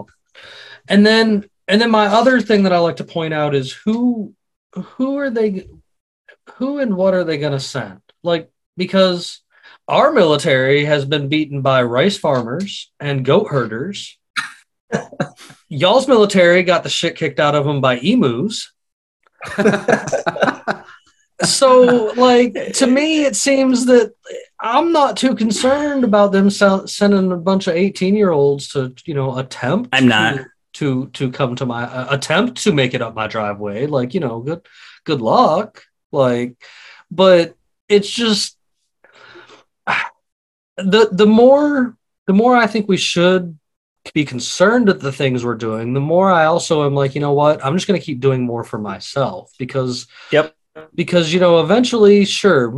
and then and then my other thing that I like to point out is who who are they, who and what are they going to send? Like because our military has been beaten by rice farmers and goat herders. Y'all's military got the shit kicked out of them by emus. so like to me it seems that i'm not too concerned about them sell, sending a bunch of 18 year olds to you know attempt I'm not. to to, to come to my uh, attempt to make it up my driveway. Like you know good good luck. Like but it's just the the more the more i think we should be concerned at the things we're doing the more i also am like you know what? I'm just going to keep doing more for myself because Yep. because you know eventually sure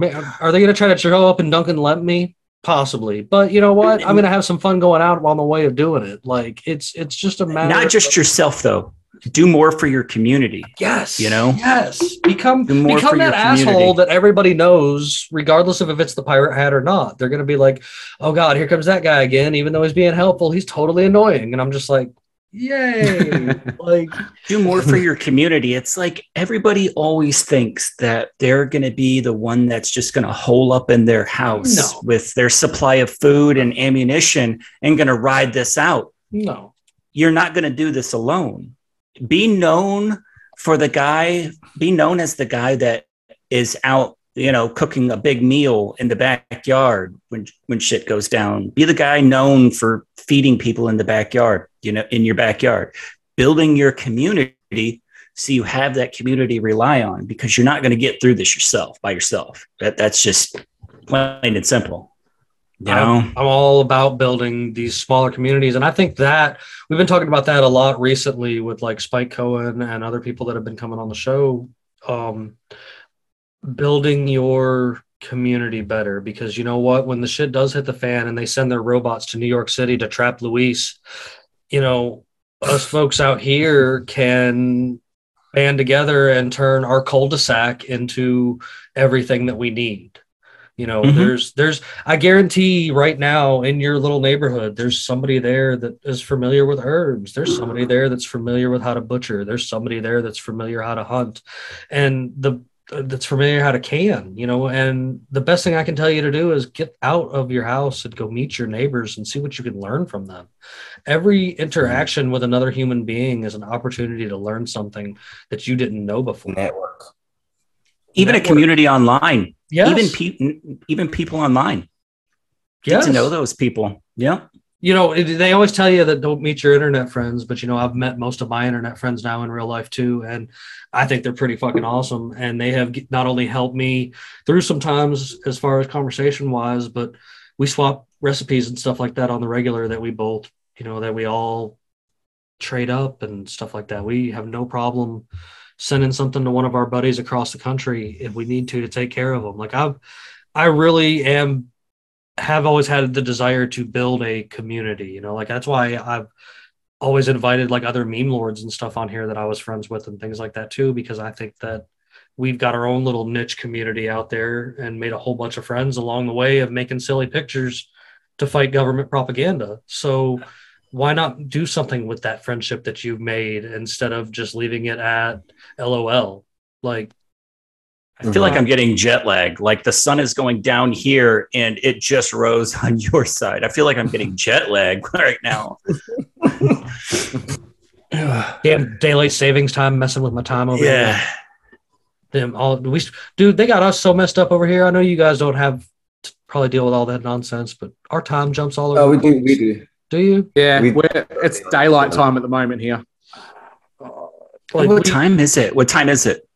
are they going to try to show up and dunk and let me possibly but you know what i'm going to have some fun going out on the way of doing it like it's it's just a matter Not just of, yourself though. Do more for your community. yes you know? yes become become that asshole that everybody knows regardless of if it's the pirate hat or not they're going to be like oh god here comes that guy again even though he's being helpful he's totally annoying and i'm just like yay like do more for your community. It's like everybody always thinks that they're going to be the one that's just going to hole up in their house No. with their supply of food and ammunition and going to ride this out. no You're not going to do this alone. Be known for the guy, be known as the guy that is out, you know, cooking a big meal in the backyard when when shit goes down. Be the guy known for feeding people in the backyard, you know, in your backyard. Building your community so you have that community rely on because you're not going to get through this yourself by yourself. That that's just plain and simple. You know, I'm, I'm all about building these smaller communities. And I think that we've been talking about that a lot recently with like Spike Cohen and other people that have been coming on the show. Um, building your community better because you know what? When the shit does hit the fan and they send their robots to New York City to trap Luis, you know, us folks out here can band together and turn our cul-de-sac into everything that we need. You know, Mhm. there's there's I guarantee right now in your little neighborhood, there's somebody there that is familiar with herbs. There's somebody there that's familiar with how to butcher. There's somebody there that's familiar how to hunt, and the that's familiar how to can. You know, and the best thing I can tell you to do is get out of your house and go meet your neighbors and see what you can learn from them. Every mm-hmm. interaction with another human being is an opportunity to learn something that you didn't know before. Network. even a community online, Yes. even people, even people online. Get yes. to know those people. Yeah. you know, it, they always tell you that don't meet your internet friends, but you know, I've met most of my internet friends now in real life too, and I think they're pretty fucking awesome. And they have not only helped me through some times as far as conversation wise, but we swap recipes and stuff like that on the regular that we both, you know, that we all trade up and stuff like that. We have no problem sending something to one of our buddies across the country if we need to to take care of them. Like I've, I really am have always had the desire to build a community. You know, like that's why I've always invited like other meme lords and stuff on here that I was friends with and things like that too, because I think that we've got our own little niche community out there and made a whole bunch of friends along the way of making silly pictures to fight government propaganda. So why not do something with that friendship that you've made instead of just leaving it at LOL? Like I feel like uh-huh. I'm getting jet lag. Like the sun is going down here and it just rose on your side. I feel like I'm getting jet lag right now. damn daylight savings time messing with my time over here. Yeah. them all we dude they got us so messed up over here i know you guys don't have to probably deal with all that nonsense but our time jumps all over Oh, we the do. place. We do. Do you Yeah, We- we're, it's daylight time at the moment here. like what we- time is it? What time is it?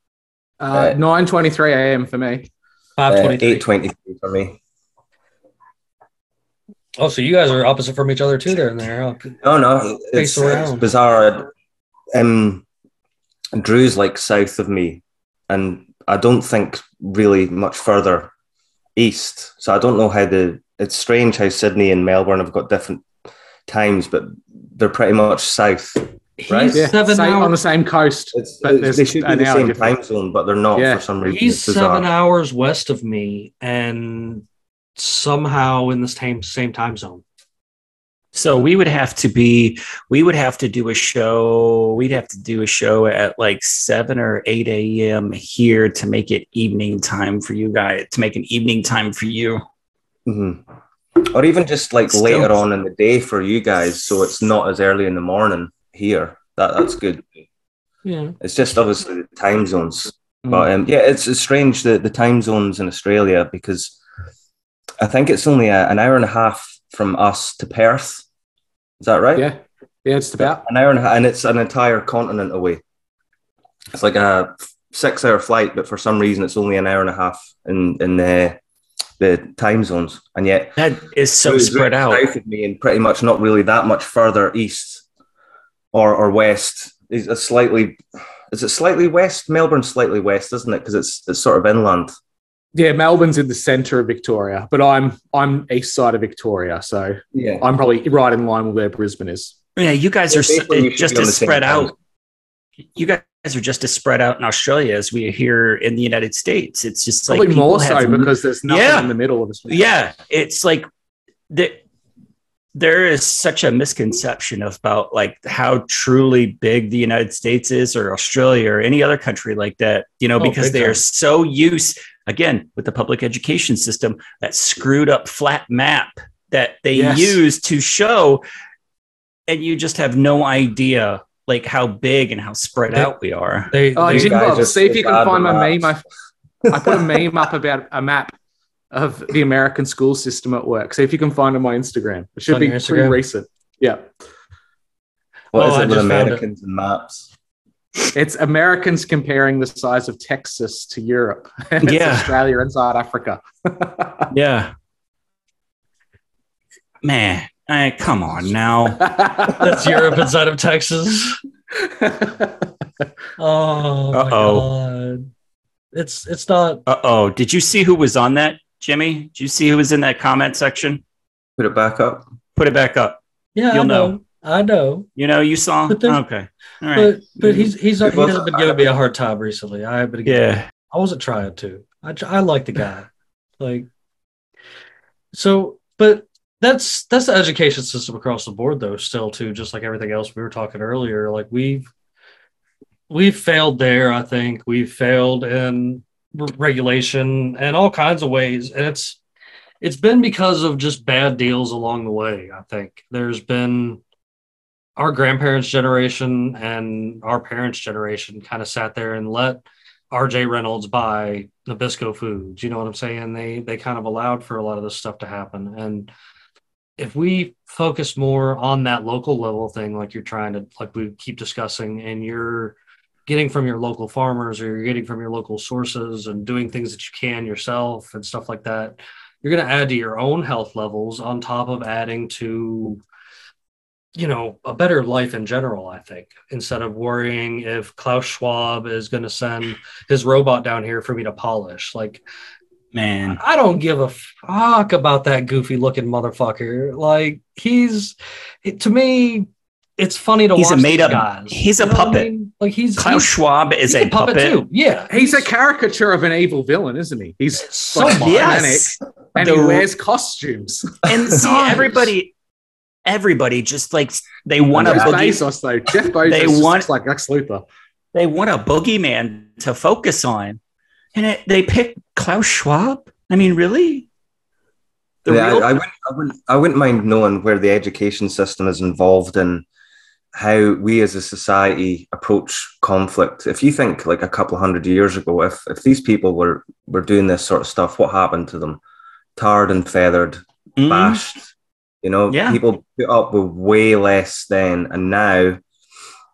Uh, Uh, 9.23 a.m. for me. Uh, 523 Eight twenty for me. oh so you guys are opposite from each other too there and there huh? No, no, it's, it's bizarre. Um, Drew's like south of me, and I don't think really much further east. So I don't know how the. It's strange how Sydney and Melbourne have got different times, but they're pretty much south. Right. Yeah, seven same, on the same coast. It's, But it's- they should be the same difference. time zone, but they're not Yeah. for some reason. he's seven hours west of me and somehow in the same same time zone So we would have to be, we would have to do a show. We'd have to do a show at like seven or eight a.m. here to make it evening time for you guys. To make an evening time for you. Mhm. Or even just like Still- later on in the day for you guys, so it's not as early in the morning here. That that's good. yeah It's just obviously the time zones. Mm. But um, yeah, it's, it's strange the, the time zones in Australia because I think it's only a, an hour and a half from us to Perth. Is that right? yeah, yeah, it's about. An hour and a half, and it's an entire continent away. It's like a six hour flight, but for some reason it's only an hour and a half in in the the time zones, and yet That is so spread out. south of me and pretty much not really that much further east or or west. Is a slightly is it slightly west? Melbourne's slightly west, isn't it? Because it's it's sort of inland. Yeah, Melbourne's in the centre of Victoria, but I'm I'm east side of Victoria, so Yeah. I'm probably right in line with where Brisbane is. Yeah, you guys are Yeah, basically we s- just as the same spread time. out. You guys are just as spread out in Australia as we are here in the United States. It's just like Probably people more so have- because there's nothing Yeah. in the middle of Australia. yeah, it's like the, there is such a misconception about like how truly big the United States is, or Australia, or any other country like that. You know, Oh, because they are so used again with the public education system that screwed up flat map that they Yes. use to show, and you just have no idea like how big and how spread They- out we are. they, Oh, they These Jim guys Bob, are see if you can find with my meme. I, I put a meme up about a map of the American school system at work. See if you can find it on my Instagram. It should On be pretty recent. Yeah. What Oh, is I it with just found it. Americans and maps? It's Americans comparing the size of Texas to Europe. And it's Yeah. Australia and South Africa. Yeah. Man, eh, come on now. that's europe inside of texas oh Uh-oh. god it's it's not Uh oh. Did you see who was on that, Jimmy? Did you see who was in that comment section? Put it back up. Put it back up. yeah You'll I know, know. i know You know, you saw? But there's- Okay. All right. but but he's he's he It wasn't- hasn't been giving me a hard time recently i have been giving yeah. I wasn't trying to. I I like the guy. Like so, but that's that's the education system across the board though, still too, just like everything else we were talking earlier. Like we've we've failed there, I think. We've failed in regulation and all kinds of ways. And it's it's been because of just bad deals along the way, I think. There's been our grandparents' generation and our parents' generation kind of sat there and let RJ Reynolds buy Nabisco Foods. You know what I'm saying? They they kind of allowed for a lot of this stuff to happen. And if we focus more on that local level thing, like you're trying to, like we keep discussing, and you're getting from your local farmers or you're getting from your local sources and doing things that you can yourself and stuff like that, you're going to add to your own health levels on top of adding to you know a better life in general i think instead of worrying if klaus schwab is going to send his robot down here for me to polish. Like Man, I don't give a fuck about that goofy looking motherfucker. Like he's to me, it's funny to He's a made up- guys. he's a You know what I puppet. mean? Like he's Klaus he's, Schwab is he's a puppet. too. Yeah, He's a caricature of an evil villain, isn't he? He's so like, much. Yes. and The- he wears costumes. And see, everybody, everybody just like they want a Jeff boogie, Bezos, though. Jeff Bezos They want- looks like Lex Luthor. they want a boogeyman to focus on, and it, they pick Klaus Schwab. I mean, really? The yeah, real- I, I, wouldn't, I, wouldn't, I wouldn't mind knowing where the education system is involved in how we as a society approach conflict. If you think like a couple hundred years ago, if, if these people were, were doing this sort of stuff, what happened to them? Tarred and feathered, Mhm. bashed. You know, Yeah. people put up with way less then, and now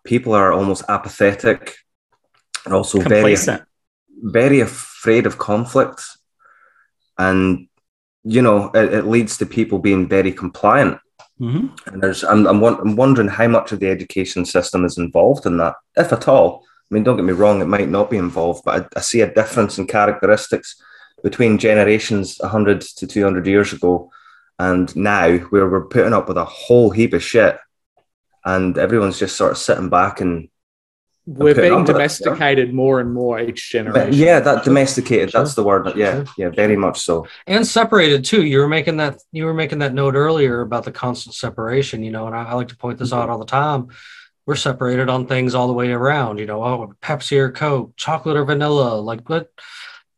people are almost apathetic and also complacent. very afraid of conflict. And you know it, it leads to people being very compliant. Mhm. and there's I'm, I'm, I'm wondering how much of the education system is involved in that if at all. I mean don't get me wrong it might not be involved but i, I see a difference in characteristics between generations 100 to 200 years ago and now where we're putting up with a whole heap of shit. And everyone's just sort of sitting back and We're being I'm gonna- domesticated more and more each generation. yeah that domesticated, that's the word yeah yeah very much so and separated too. You were making that you were making that note earlier about the constant separation. You know, and I, I like to point this out mm-hmm. all the time. We're separated on things all the way around. You know, oh, Pepsi or Coke, chocolate or vanilla. Like, let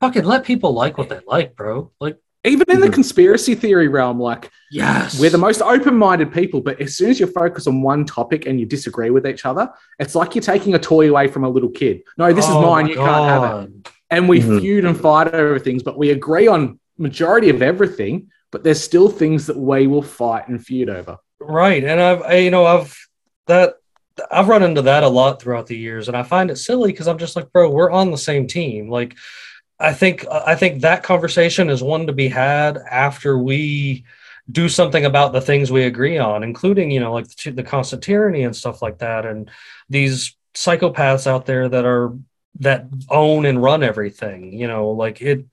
fucking let people like what they like, bro. Like, Even in the Mhm. conspiracy theory realm, like yes, we're the most open-minded people, but as soon as you focus on one topic and you disagree with each other, it's like you're taking a toy away from a little kid. No, this Oh is mine. You can't have it. And we Mhm. feud and fight over things, but we agree on majority of everything. But there's still things that we will fight and feud over. Right. And I've, I, you know, I've that I've run into that a lot throughout the years, and I find it silly because I'm just like, bro, we're on the same team. Like, I think I think that conversation is one to be had after we do something about the things we agree on, including, you know, like the, the constant tyranny and stuff like that, and these psychopaths out there that are that own and run everything. You know, like it.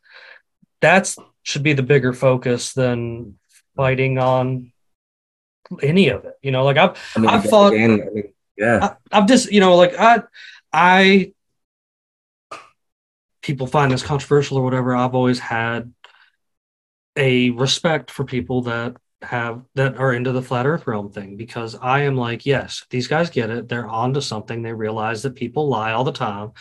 That's should be the bigger focus than fighting on any of it. You know, like I've I mean, I again- thought- again, I mean, yeah, I, I've just, you know, like I, I, people find this controversial or whatever. I've always had a respect for people that have that are into the flat Earth realm thing because I am like, yes, these guys get it. They're onto something. They realize that people lie all the time,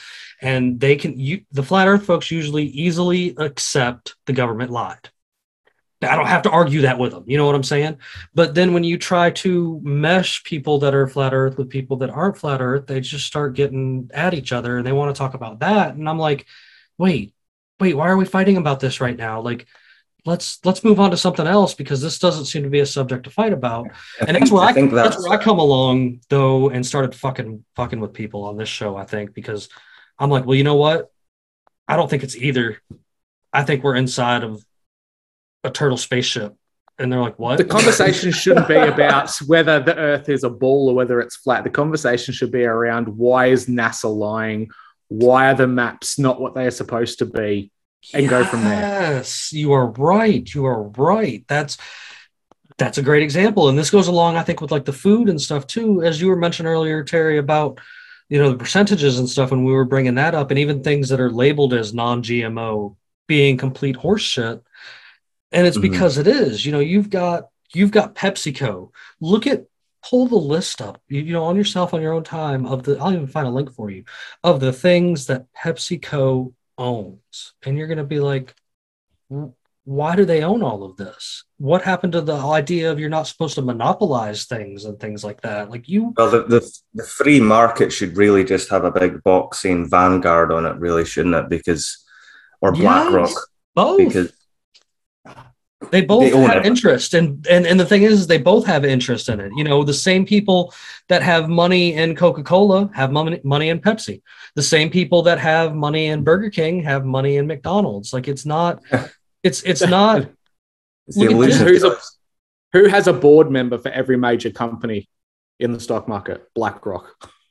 and they can. You, the flat Earth folks usually easily accept the government lied. I don't have to argue that with them. You know what I'm saying? But then when you try to mesh people that are flat earth with people that aren't flat earth, they just start getting at each other and they want to talk about that. And I'm like, wait, wait, why are we fighting about this right now? Like, let's let's move on to something else because this doesn't seem to be a subject to fight about. I And that's where I, think that's, where I come along though and started fucking fucking with people on this show, I think, because I'm like, well, you know what? I don't think it's either. I think we're inside of a turtle spaceship. And they're like, what? The conversation shouldn't be about whether the Earth is a ball or whether it's flat. The conversation should be around why is NASA lying? Why are the maps not what they are supposed to be? and go from there. Yes, you are right. You are right. That's that's a great example, and this goes along, I think, with like the food and stuff too, as you were mentioning earlier, Terry, about you know the percentages and stuff, and we were bringing that up, and even things that are labeled as non-GMO being complete horseshit and it's Mhm. because it is. You know, you've got you've got PepsiCo. Look at pull the list up, you, you know, on yourself on your own time of the. I'll even find a link for you of the things that PepsiCo owns, and you're going to be like, why do they own all of this? What happened to the idea of you're not supposed to monopolize things and things like that? Like you, Well, the, the the free market should really just have a big box saying Vanguard on it, really, shouldn't it? Because or BlackRock, Yes, both. because They both They own have interest, and, and and the thing is, they both have interest in it. You know, the same people that have money in Coca Cola have money money in Pepsi. The same people that have money in Burger King have money in McDonald's. Like it's not, it's it's not. It's the illusion. Who's a- Who has a board member for every major company in the stock market? BlackRock.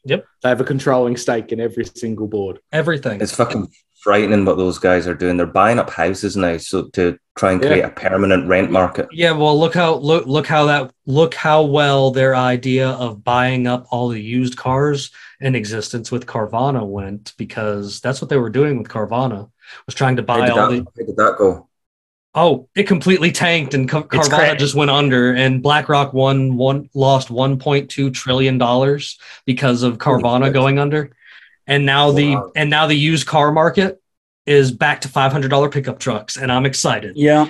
Yep. They have a controlling stake in every single board. Everything. It's fucking frightening what those guys are doing. They're buying up houses now so to try and Yeah. create a permanent rent market. Yeah, well, look how look look how that look how well their idea of buying up all the used cars in existence with Carvana went because that's what they were doing with Carvana was trying to buy did, all that, the how did that go? oh it completely tanked and Car- Carvana cra- just went under and BlackRock won one lost 1.2 trillion dollars because of Carvana going under and now the and now the used car market is back to $500 pickup trucks and I'm excited. Yeah.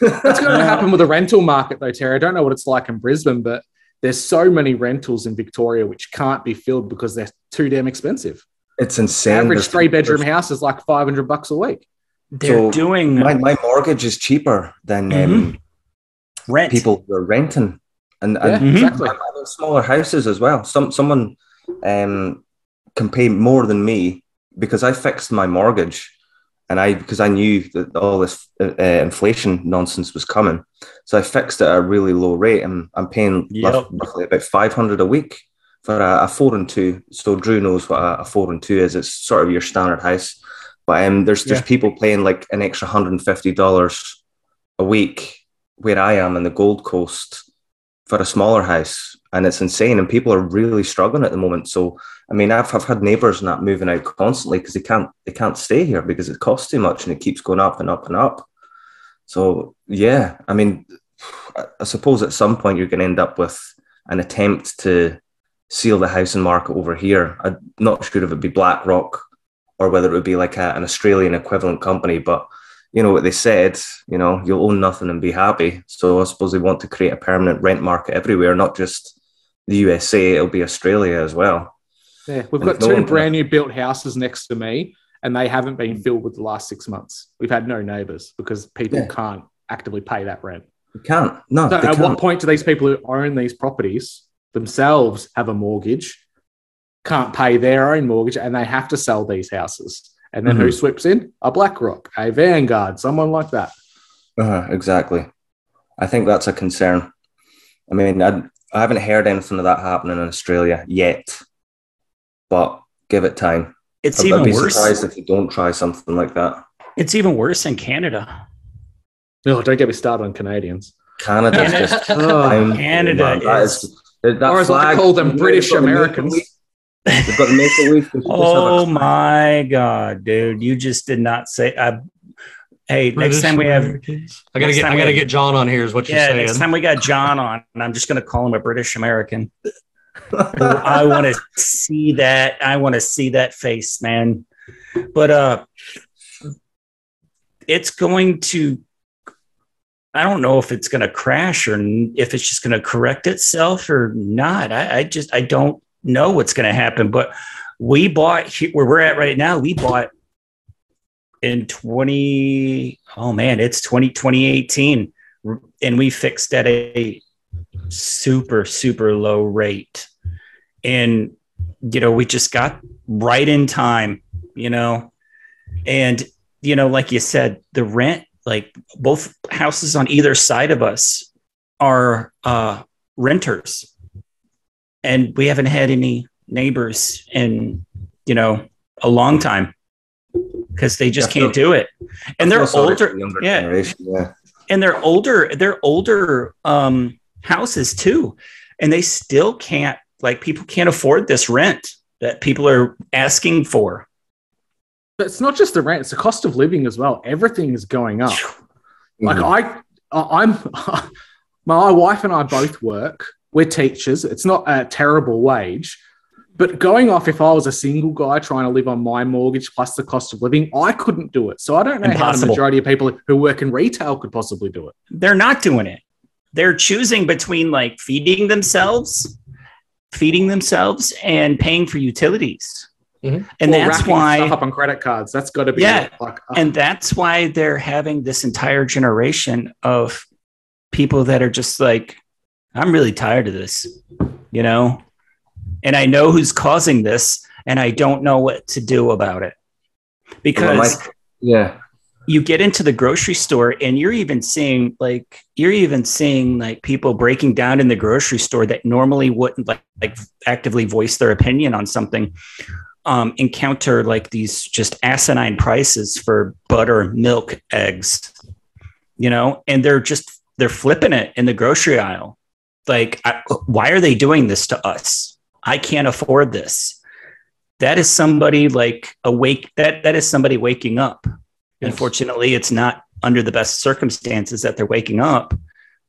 That's going to happen with the rental market, though, Terry. I don't know what it's like in Brisbane, but there's so many rentals in Victoria which can't be filled because they're too damn expensive. It's The insane. average three bedroom there's- house is like 500 bucks a week. They're So, doing My, my mortgage is cheaper than um, rent. people who are renting. And, Yeah, and exactly. Smaller houses as well. Some someone um, can pay more than me because I fixed my mortgage, and I because I knew that all this uh, uh, inflation nonsense was coming, so I fixed it at a really low rate, and I'm paying Yep. roughly about five hundred a week for a, a four and two. So Drew knows what a, a four and two is. It's sort of your standard house, but um, there's there's Yeah. people paying like an extra hundred and fifty dollars a week where I am in the Gold Coast for a smaller house and it's insane and people are really struggling at the moment. So i mean i've, I've had neighbors and that moving out constantly because they can't they can't stay here because it costs too much and it keeps going up and up and up. So yeah i mean i I suppose at some point you're going to end up with an attempt to seal the housing market over here. I'm not sure if it'd be blackrock or whether it would be like a, an australian equivalent company but you know what they said, you know, you'll own nothing and be happy. So I suppose they want to create a permanent rent market everywhere, not just the USA, it'll be Australia as well. Yeah, we've And got two brand new built houses next to me, and they haven't been filled with the last six months. We've had no neighbors because people Yeah. can't actively pay that rent. You can't. No, So at can't. what point do these people who own these properties themselves have a mortgage, can't pay their own mortgage, and they have to sell these houses? And then Mm-hmm. who sweeps in? A BlackRock, a Vanguard, someone like that. Uh, exactly. I think that's a concern. I mean, I, I haven't heard anything of that happening in Australia yet, but give it time. it's I'd, even I'd be worse. surprised if you don't try something like that. It's even worse in Canada. Oh, don't get me started on Canadians. Canada's just Oh, Canada man, that is- that or as I like flag- to call them, British got the Maple Americans. They've got the Maple Leaf. They should just have a Oh my god, dude! You just did not say. I, hey, next time we have, I gotta get I gotta have- get John on here. Is what you're yeah, saying? next time we got John on, and I'm just gonna call him a British American. I want to see that. I want to see that face, man. But uh, it's going to. I don't know if it's going to crash or if it's just going to correct itself or not. I, I just I don't know what's going to happen. But we bought he- where we're at right now. We bought in 20 oh man it's 20 2018 and we fixed at a super super low rate. And you know we just got right in time you know? And you know like you said the rent like both houses on either side of us are uh renters. And we haven't had any neighbors in you know a long time because they just Yeah, can't do it and they're feel sorry for older the younger yeah generation, yeah. and they're older they're older um houses too and they still can't like people can't afford this rent that people are asking for But it's not just the rent; it's the cost of living as well. Everything is going up. Like Mhm. I, I- I'm, my wife and I both work. We're teachers. It's not a terrible wage, but going off if I was a single guy trying to live on my mortgage plus the cost of living, I couldn't do it. So I don't know how the majority of people who work in retail could possibly do it. they're not doing it they're choosing between like feeding themselves feeding themselves and paying for utilities Mhm. And Or that's why stuff up on credit cards. That's got to be Yeah. like uh, and that's why they're having this entire generation of people that are just like i'm really tired of this you know and i know who's causing this and i don't know what to do about it. Because Mike- yeah. you get into the grocery store and you're even seeing like you're even seeing like people breaking down in the grocery store that normally wouldn't like, like actively voice their opinion on something um, encounter like these just asinine prices for butter milk eggs you know? And they're just they're flipping it in the grocery aisle. Like I, why are they doing this to us i can't afford this that is somebody like awake that that is somebody waking up Yes. Unfortunately, it's not under the best circumstances that they're waking up,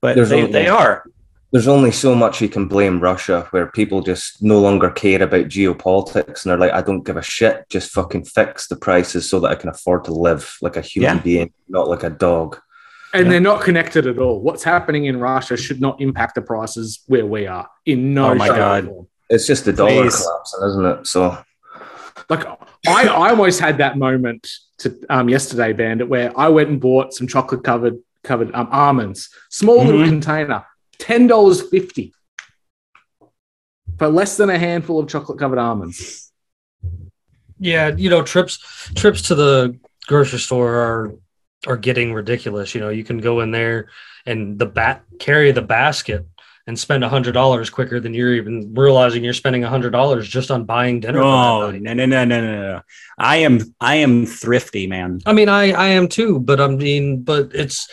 but There's they, only- they are. There's only so much you can blame Russia where people just no longer care about geopolitics and they're like, I don't give a shit. Just fucking fix the prices so that I can afford to live like a human Yeah. being, not like a dog. and Yeah. they're not connected at all. What's happening in Russia should not impact the prices where we are in no Oh my God. form. It's just the dollar Please. collapsing, isn't it? So Like I, I almost had that moment to um, yesterday, Bandit, where I went and bought some chocolate covered covered um, almonds, small little Mhm. container, ten dollars fifty for less than a handful of chocolate covered almonds. Yeah, you know, trips trips to the grocery store are are getting ridiculous. You know, you can go in there and the bat carry the basket and spend a hundred dollars quicker than you're even realizing you're spending a hundred dollars just on buying dinner. for Oh no no no no no no! I am I am thrifty, man. I mean, I I am too, but I mean, but it's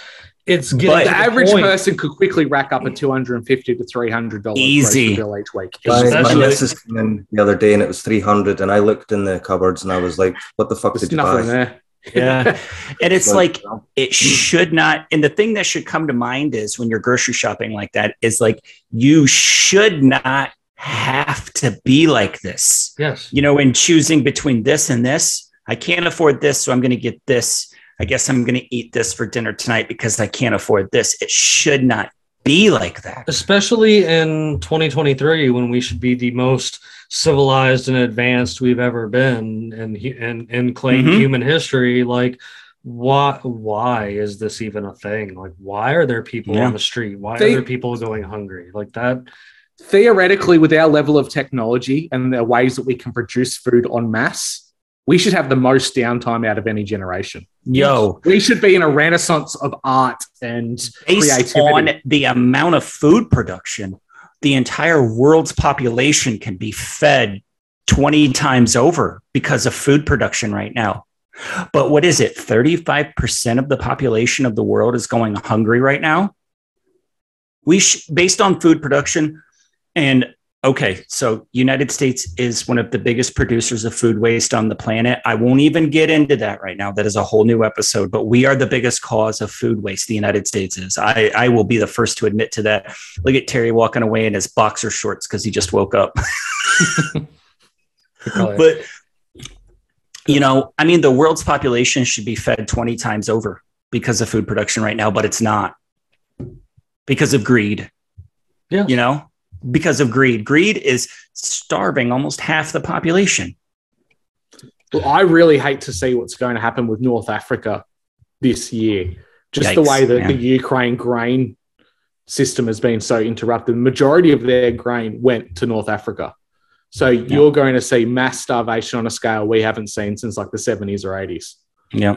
it's getting But The the average point- person could quickly rack up a two hundred and fifty to three hundred dollars Easy. bill each week. my, my missus came in the other day and it was 300 and I looked in the cupboards and I was like, what the fuck There's did you buy? there. Yeah, and it's like you know, it should not. And the thing that should come to mind is when you're grocery shopping like that is like you should not have to be like this. Yes. you know, in choosing between this and this, I can't afford this, so I'm going to get this. I guess I'm going to eat this for dinner tonight because I can't afford this. It should not be like that. especially in 2023 when we should be the most civilized and advanced we've ever been in hu- in, in claim Mhm. human history like why why is this even a thing like why are there people Yeah. on the street why They- are there people going hungry like that Theoretically, with our level of technology and the ways that we can produce food en masse, we should have the most downtime out of any generation. Yo, We should be in a renaissance of art and based creativity. on the amount of food production, the entire world's population can be fed 20 times over because of food production right now. But what is it? 35% of the population of the world is going hungry right now. We sh- based on food production and okay, so United States is one of the biggest producers of food waste on the planet. I won't even get into that right now. That is a whole new episode, but we are the biggest cause of food waste the United States is. I, I will be the first to admit to that. Look at Terry walking away in his boxer shorts because he just woke up. But you know, I mean, the world's population should be fed 20 times over because of food production right now, but it's not because of greed. Yeah. You know, because of greed. Greed is starving almost half the population. Well, I really hate to see what's going to happen with North Africa this year. Just the way that yeah. the Ukraine grain system has been so interrupted. The majority of their grain went to North Africa. So you're going to see mass starvation on a scale we haven't seen since like the 70s or 80s. Yeah.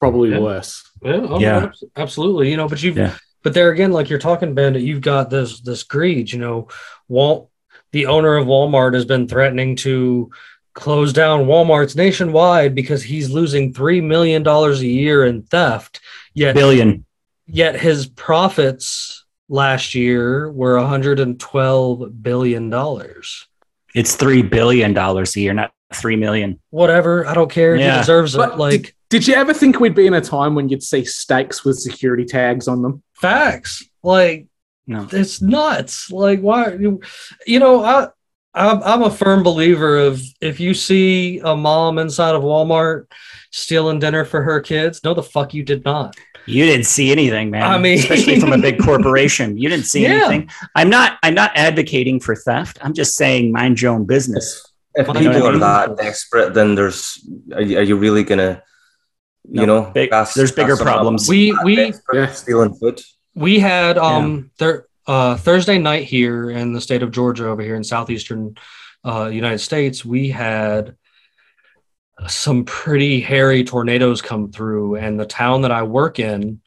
Probably Yeah. worse. Yeah, oh, Yeah. absolutely. You know, but you've Yeah. But there again, like you're talking, Bandit, you've got this this greed. You know, Walt, the owner of Walmart, has been threatening to close down Walmart's nationwide because he's losing three million dollars a year in theft. Yet, Billion. yet his profits last year were 112 billion dollars. It's $3 billion a year, not 3 million. Whatever, I don't care. Yeah. He deserves it. But like did, did you ever think we'd be in a time when you'd see steaks with security tags on them? facts. Like No. it's nuts. Like why? You know, I I'm, I'm a firm believer of if you see a mom inside of Walmart stealing dinner for her kids, no, the fuck you did not. You didn't see anything, man. I mean- especially from a big corporation. You didn't see Yeah. anything. I'm not I'm not advocating for theft. I'm just saying mind your own business. if Well, people you know what are that desperate, then there's are you, are you really gonna, No, you know, big- gas- there's bigger gas problems. We we Yeah. stealing food. we had um thir- uh, Thursday night here in the state of Georgia, over here in southeastern uh, United States, we had some pretty hairy tornadoes come through, and the town that I work in,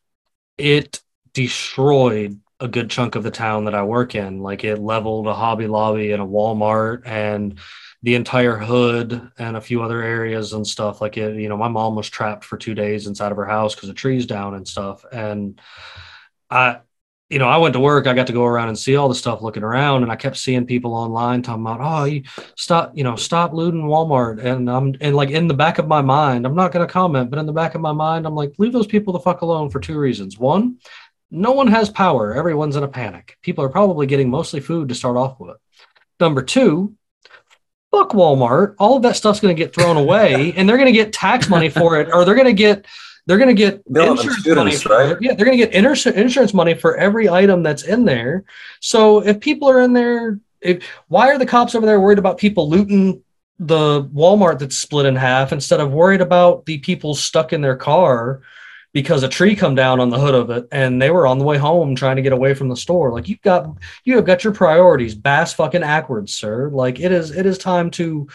it destroyed a good chunk of the town that I work in. Like it leveled a Hobby Lobby and a Walmart and the entire hood and a few other areas and stuff. Like it, you know, my mom was trapped for two days inside of her house because the trees down and stuff. And I, you know, I went to work. I got to go around and see all the stuff looking around, and I kept seeing people online talking about, "Oh, you stop, you know, stop looting Walmart." And I'm and like in the back of my mind, I'm not going to comment, but in the back of my mind, I'm like, leave those people the fuck alone for two reasons. One, no one has power. Everyone's in a panic. People are probably getting mostly food to start off with. Number two, fuck Walmart. All of that stuff's going to get thrown away, and they're going to get tax money for it, or they're going to get they're going to get They'll insurance insurance, money for right? Yeah, they're going to get inter- insurance money for every item that's in there. So if people are in there, if, why are the cops over there worried about people looting the Walmart that's split in half instead of worried about the people stuck in their car because a tree come down on the hood of it and they were on the way home trying to get away from the store? Like you've got you have got your priorities bass fucking backwards, sir. Like it is it is time to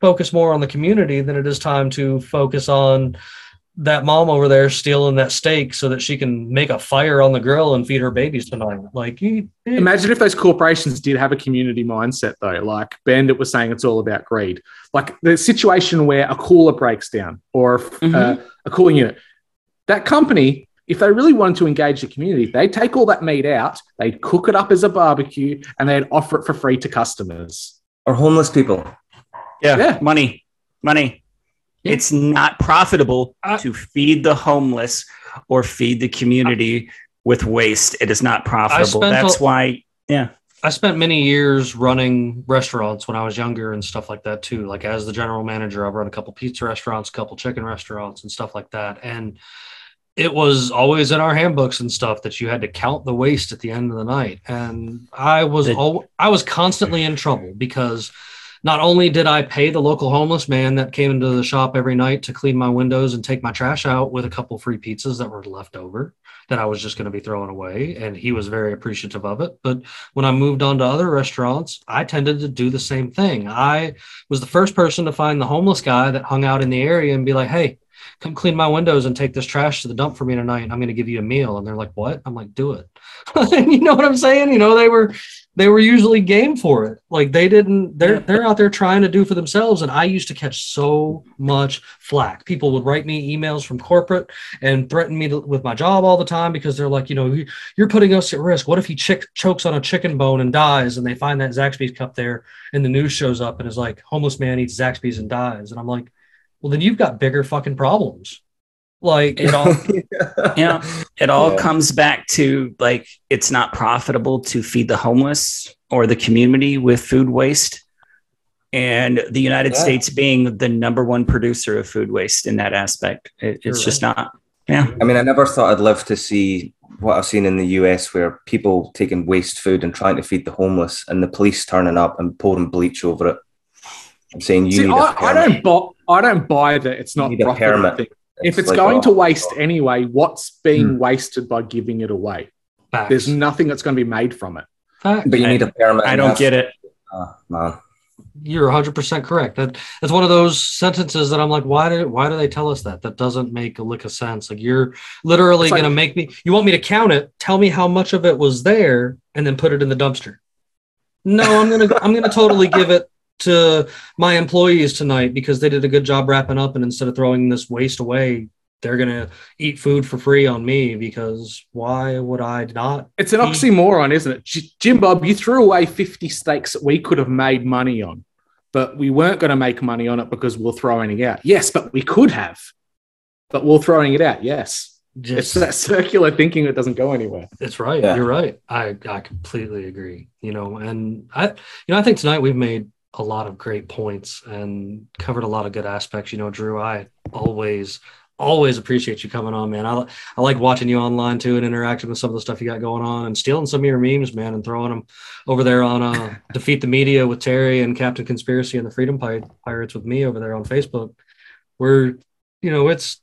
focus more on the community than it is time to focus on that mom over there stealing that steak so that she can make a fire on the grill and feed her babies tonight. Like, you, Imagine if those corporations did have a community mindset, though. Like Bandit was saying, it's all about greed. Like the situation where a cooler breaks down or Mhm. uh, a cooling unit, that company, if they really wanted to engage the community, they'd take all that meat out, they'd cook it up as a barbecue, and they'd offer it for free to customers. Or homeless people. Yeah, Yeah. money, money. Yeah. It's not profitable I- to feed the homeless or feed the community with waste. It is not profitable. That's a- why, yeah. I spent many years running restaurants when I was younger and stuff like that too. Like as the general manager, I've run a couple pizza restaurants, a couple chicken restaurants, and stuff like that. And it was always in our handbooks and stuff that you had to count the waste at the end of the night. And I was al- I was constantly in trouble because not only did I pay the local homeless man that came into the shop every night to clean my windows and take my trash out with a couple free pizzas that were left over that I was just going to be throwing away, and he was very appreciative of it. But when I moved on to other restaurants, I tended to do the same thing. I was the first person to find the homeless guy that hung out in the area and be like, hey, come clean my windows and take this trash to the dump for me tonight. I'm going to give you a meal. And they're like, what? I'm like, do it. you know what I'm saying? You know, they were, they were usually game for it. Like they didn't, they're, they're out there trying to do for themselves. And I used to catch so much flack. People would write me emails from corporate and threaten me to, with my job all the time because they're like, you know, "You- you're putting us at risk. What if he chick- chokes on a chicken bone and dies? And they find that Zaxby's cup there, and the news shows up and is like, homeless man eats Zaxby's and dies. And I'm like, well, then you've got bigger fucking problems. Like, It all, yeah. yeah, it all Yeah. comes back to like it's not profitable to feed the homeless or the community with food waste. And the United Yeah. States being the number one producer of food waste in that aspect, it, You're it's just not. Yeah, I mean, I never thought I'd live to see what I've seen in the US where people taking waste food and trying to feed the homeless and the police turning up and pouring bleach over it. I'm saying you See, need a I, I permit. don't buy. I don't buy that it's not You need a profitable If it's like, going oh, to waste anyway, what's being Hmm. wasted by giving it away? facts. There's nothing that's going to be made from it. Facts. But you need a permit. I don't get it. Oh, man. You're 100% correct. That that's one of those sentences that I'm like, why do why do they tell us that? That doesn't make a lick of sense. Like you're literally It's like- going to make me. You want me to count it? Tell me how much of it was there, and then put it in the dumpster. No, I'm gonna I'm gonna totally give it to my employees tonight because they did a good job wrapping up, and instead of throwing this waste away, they're gonna eat food for free on me because why would I not? It's an Hmm. oxymoron, isn't it? J- Jim Bob, you threw away 50 steaks that we could have made money on, but we weren't going to make money on it because we're throwing it out. Yes, but we could have, but we're throwing it out. Yes. It's Just that circular thinking that doesn't go anywhere. It's right. Yeah. You're right. I I completely agree. You know, and I you know I think tonight we've made a lot of great points and covered a lot of good aspects. You know, Drew, I always always appreciate you coming on, man. I, I like watching you online too and interacting with some of the stuff you got going on and stealing some of your memes, man, and throwing them over there on uh, Defeat the Media with Terry and Captain Conspiracy and the Freedom Pi- Pirates with me over there on Facebook. We're, you know, it's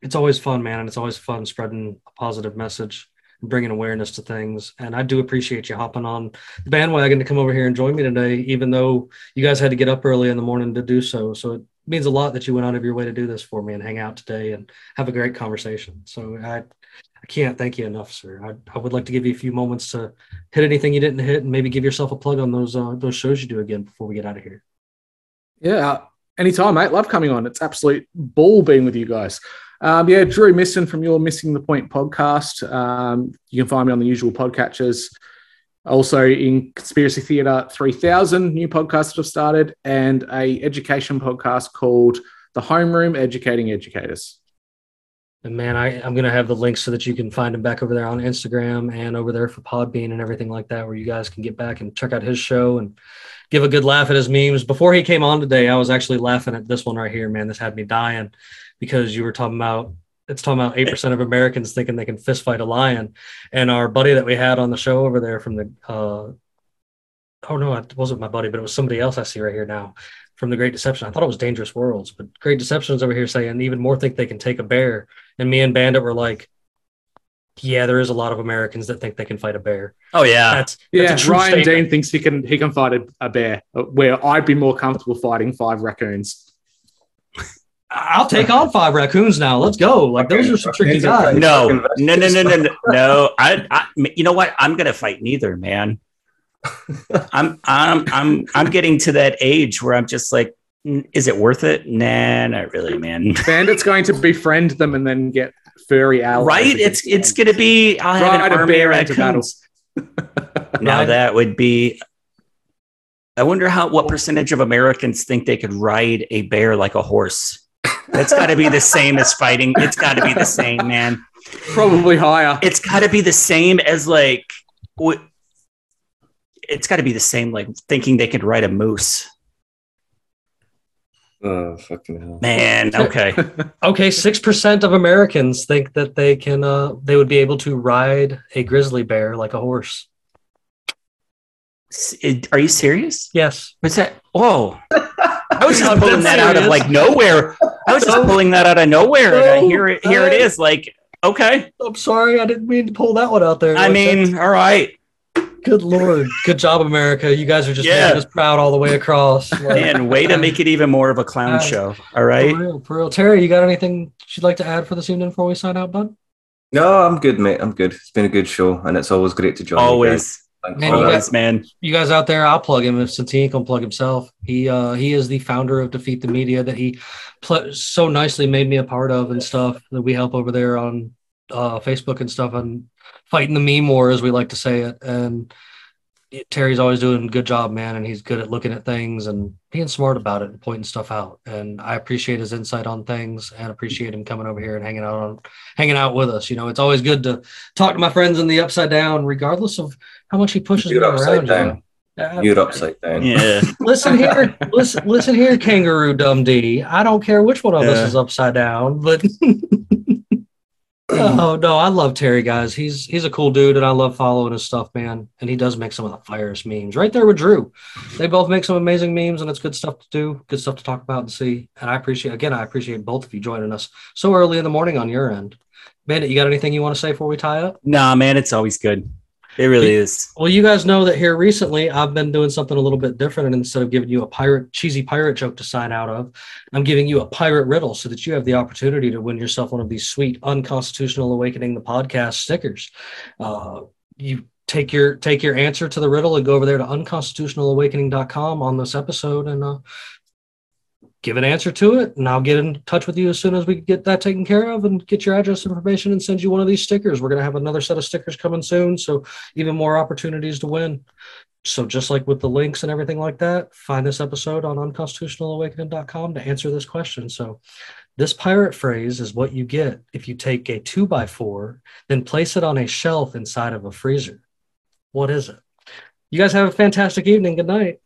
it's always fun, man, and it's always fun spreading a positive message and bringing awareness to things. And I do appreciate you hopping on the bandwagon to come over here and join me today, even though you guys had to get up early in the morning to do so. So it means a lot that you went out of your way to do this for me and hang out today and have a great conversation. So I, I can't thank you enough, sir. I, I would like to give you a few moments to hit anything you didn't hit and maybe give yourself a plug on those uh, those shows you do again before we get out of here. Yeah, anytime, mate. Love coming on. It's absolute ball being with you guys. Um, yeah, Drew Misson from your Missing the Point podcast. Um, you can find me on the usual podcatchers. Also in Conspiracy Theatre 3000, new podcast that I've started, and a education podcast called The Homeroom Educating Educators. And man, I, I'm going to have the links so that you can find him back over there on Instagram and over there for Podbean and everything like that, where you guys can get back and check out his show and give a good laugh at his memes. Before he came on today, I was actually laughing at this one right here, man. This had me dying because you were talking about it's talking about eight percent of Americans thinking they can fist fight a lion, and our buddy that we had on the show over there from the uh, oh no, it wasn't my buddy, but it was somebody else I see right here now from the Great Deception. I thought it was Dangerous Worlds, but Great Deception's over here saying even more think they can take a bear, and me and Bandit were like. Yeah, there is a lot of Americans that think they can fight a bear. Oh yeah. That's, that's Yeah, true Ryan statement. Dean thinks he can he can fight a, a bear, uh, where I'd be more comfortable fighting five raccoons. I'll take on five raccoons now. Let's go. Like those are some tricky guys. no, no, no, no, no, no, no. I, I, you know what? I'm gonna fight neither, man. I'm, I'm, I'm, I'm getting to that age where I'm just like, "Mm, is it worth it? Nah, not really, man. Bandit's going to befriend them and then get furry allies. Right? against It's, it's gonna be. I'll have an a army bear into battle. now Ride- that would be. I wonder how what percentage of Americans think they could ride a bear like a horse. That's got to be the same as fighting. It's got to be the same, man. probably higher. it's got to be the same as like what it's got to be the same like thinking they could ride a moose Oh, fucking hell. man okay Okay, six percent of Americans think that they can uh they would be able to ride a grizzly bear like a horse. S- it- are you serious Yes. what's that whoa i was just pulling dead that out of like nowhere i was just No. pulling that out of nowhere and I, No. here it here it is like okay I'm sorry, I didn't mean to pull that one out there. i Like, mean all right good lord, good job, America. You guys are just Yeah. making us proud all the way across. Like, and way to make it even more of a clown Uh, show all right For real, for real. Terry, you got anything you'd like to add for this evening before we sign out, bud? No, I'm good, mate. I'm good. It's been a good show, and it's always great to join. you guys. always Thanks Man, you that. always man you guys out there, I'll plug him if since he ain't gonna plug himself. He uh he is the founder of Defeat the Media that he pl- so nicely made me a part of and stuff that we help over there on uh Facebook and stuff and fighting the meme war as we like to say it. And it- Terry's always doing a good job, man, and he's good at looking at things and being smart about it and pointing stuff out. And I appreciate his insight on things and appreciate him coming over here and hanging out on hanging out with us. You know, it's always good to talk to my friends in the upside down, regardless of how much he pushes You're me upside around. Uh, you down. know? You're upside down. yeah Listen here, listen, listen here, Kangaroo Dundee. I don't care which one of us is upside down, but oh no, I love Terry, guys. He's he's a cool dude, and I love following his stuff, man. And he does make some of the firest memes. Right there with Drew, they both make some amazing memes, and it's good stuff to do, good stuff to talk about and see. And I appreciate again, I appreciate both of you joining us so early in the morning on your end. Bandit, you got anything you want to say before we tie up? nah man it's always good it really is Well, you guys know that here recently I've been doing something a little bit different. And instead of giving you a pirate, cheesy pirate joke to sign out of, I'm giving you a pirate riddle so that you have the opportunity to win yourself one of these sweet unconstitutional awakening the podcast stickers. Uh, you take your take your answer to the riddle and go over there to unconstitutionalawakening.com on this episode and uh, give an answer to it. And I'll get in touch with you as soon as we get that taken care of and get your address information and send you one of these stickers. We're going to have another set of stickers coming soon. So even more opportunities to win. So just like with the links and everything like that, find this episode on unconstitutionalawakening.com to answer this question. So this pirate phrase is what you get if you take a two by four, then place it on a shelf inside of a freezer. What is it? You guys have a fantastic evening. Good night.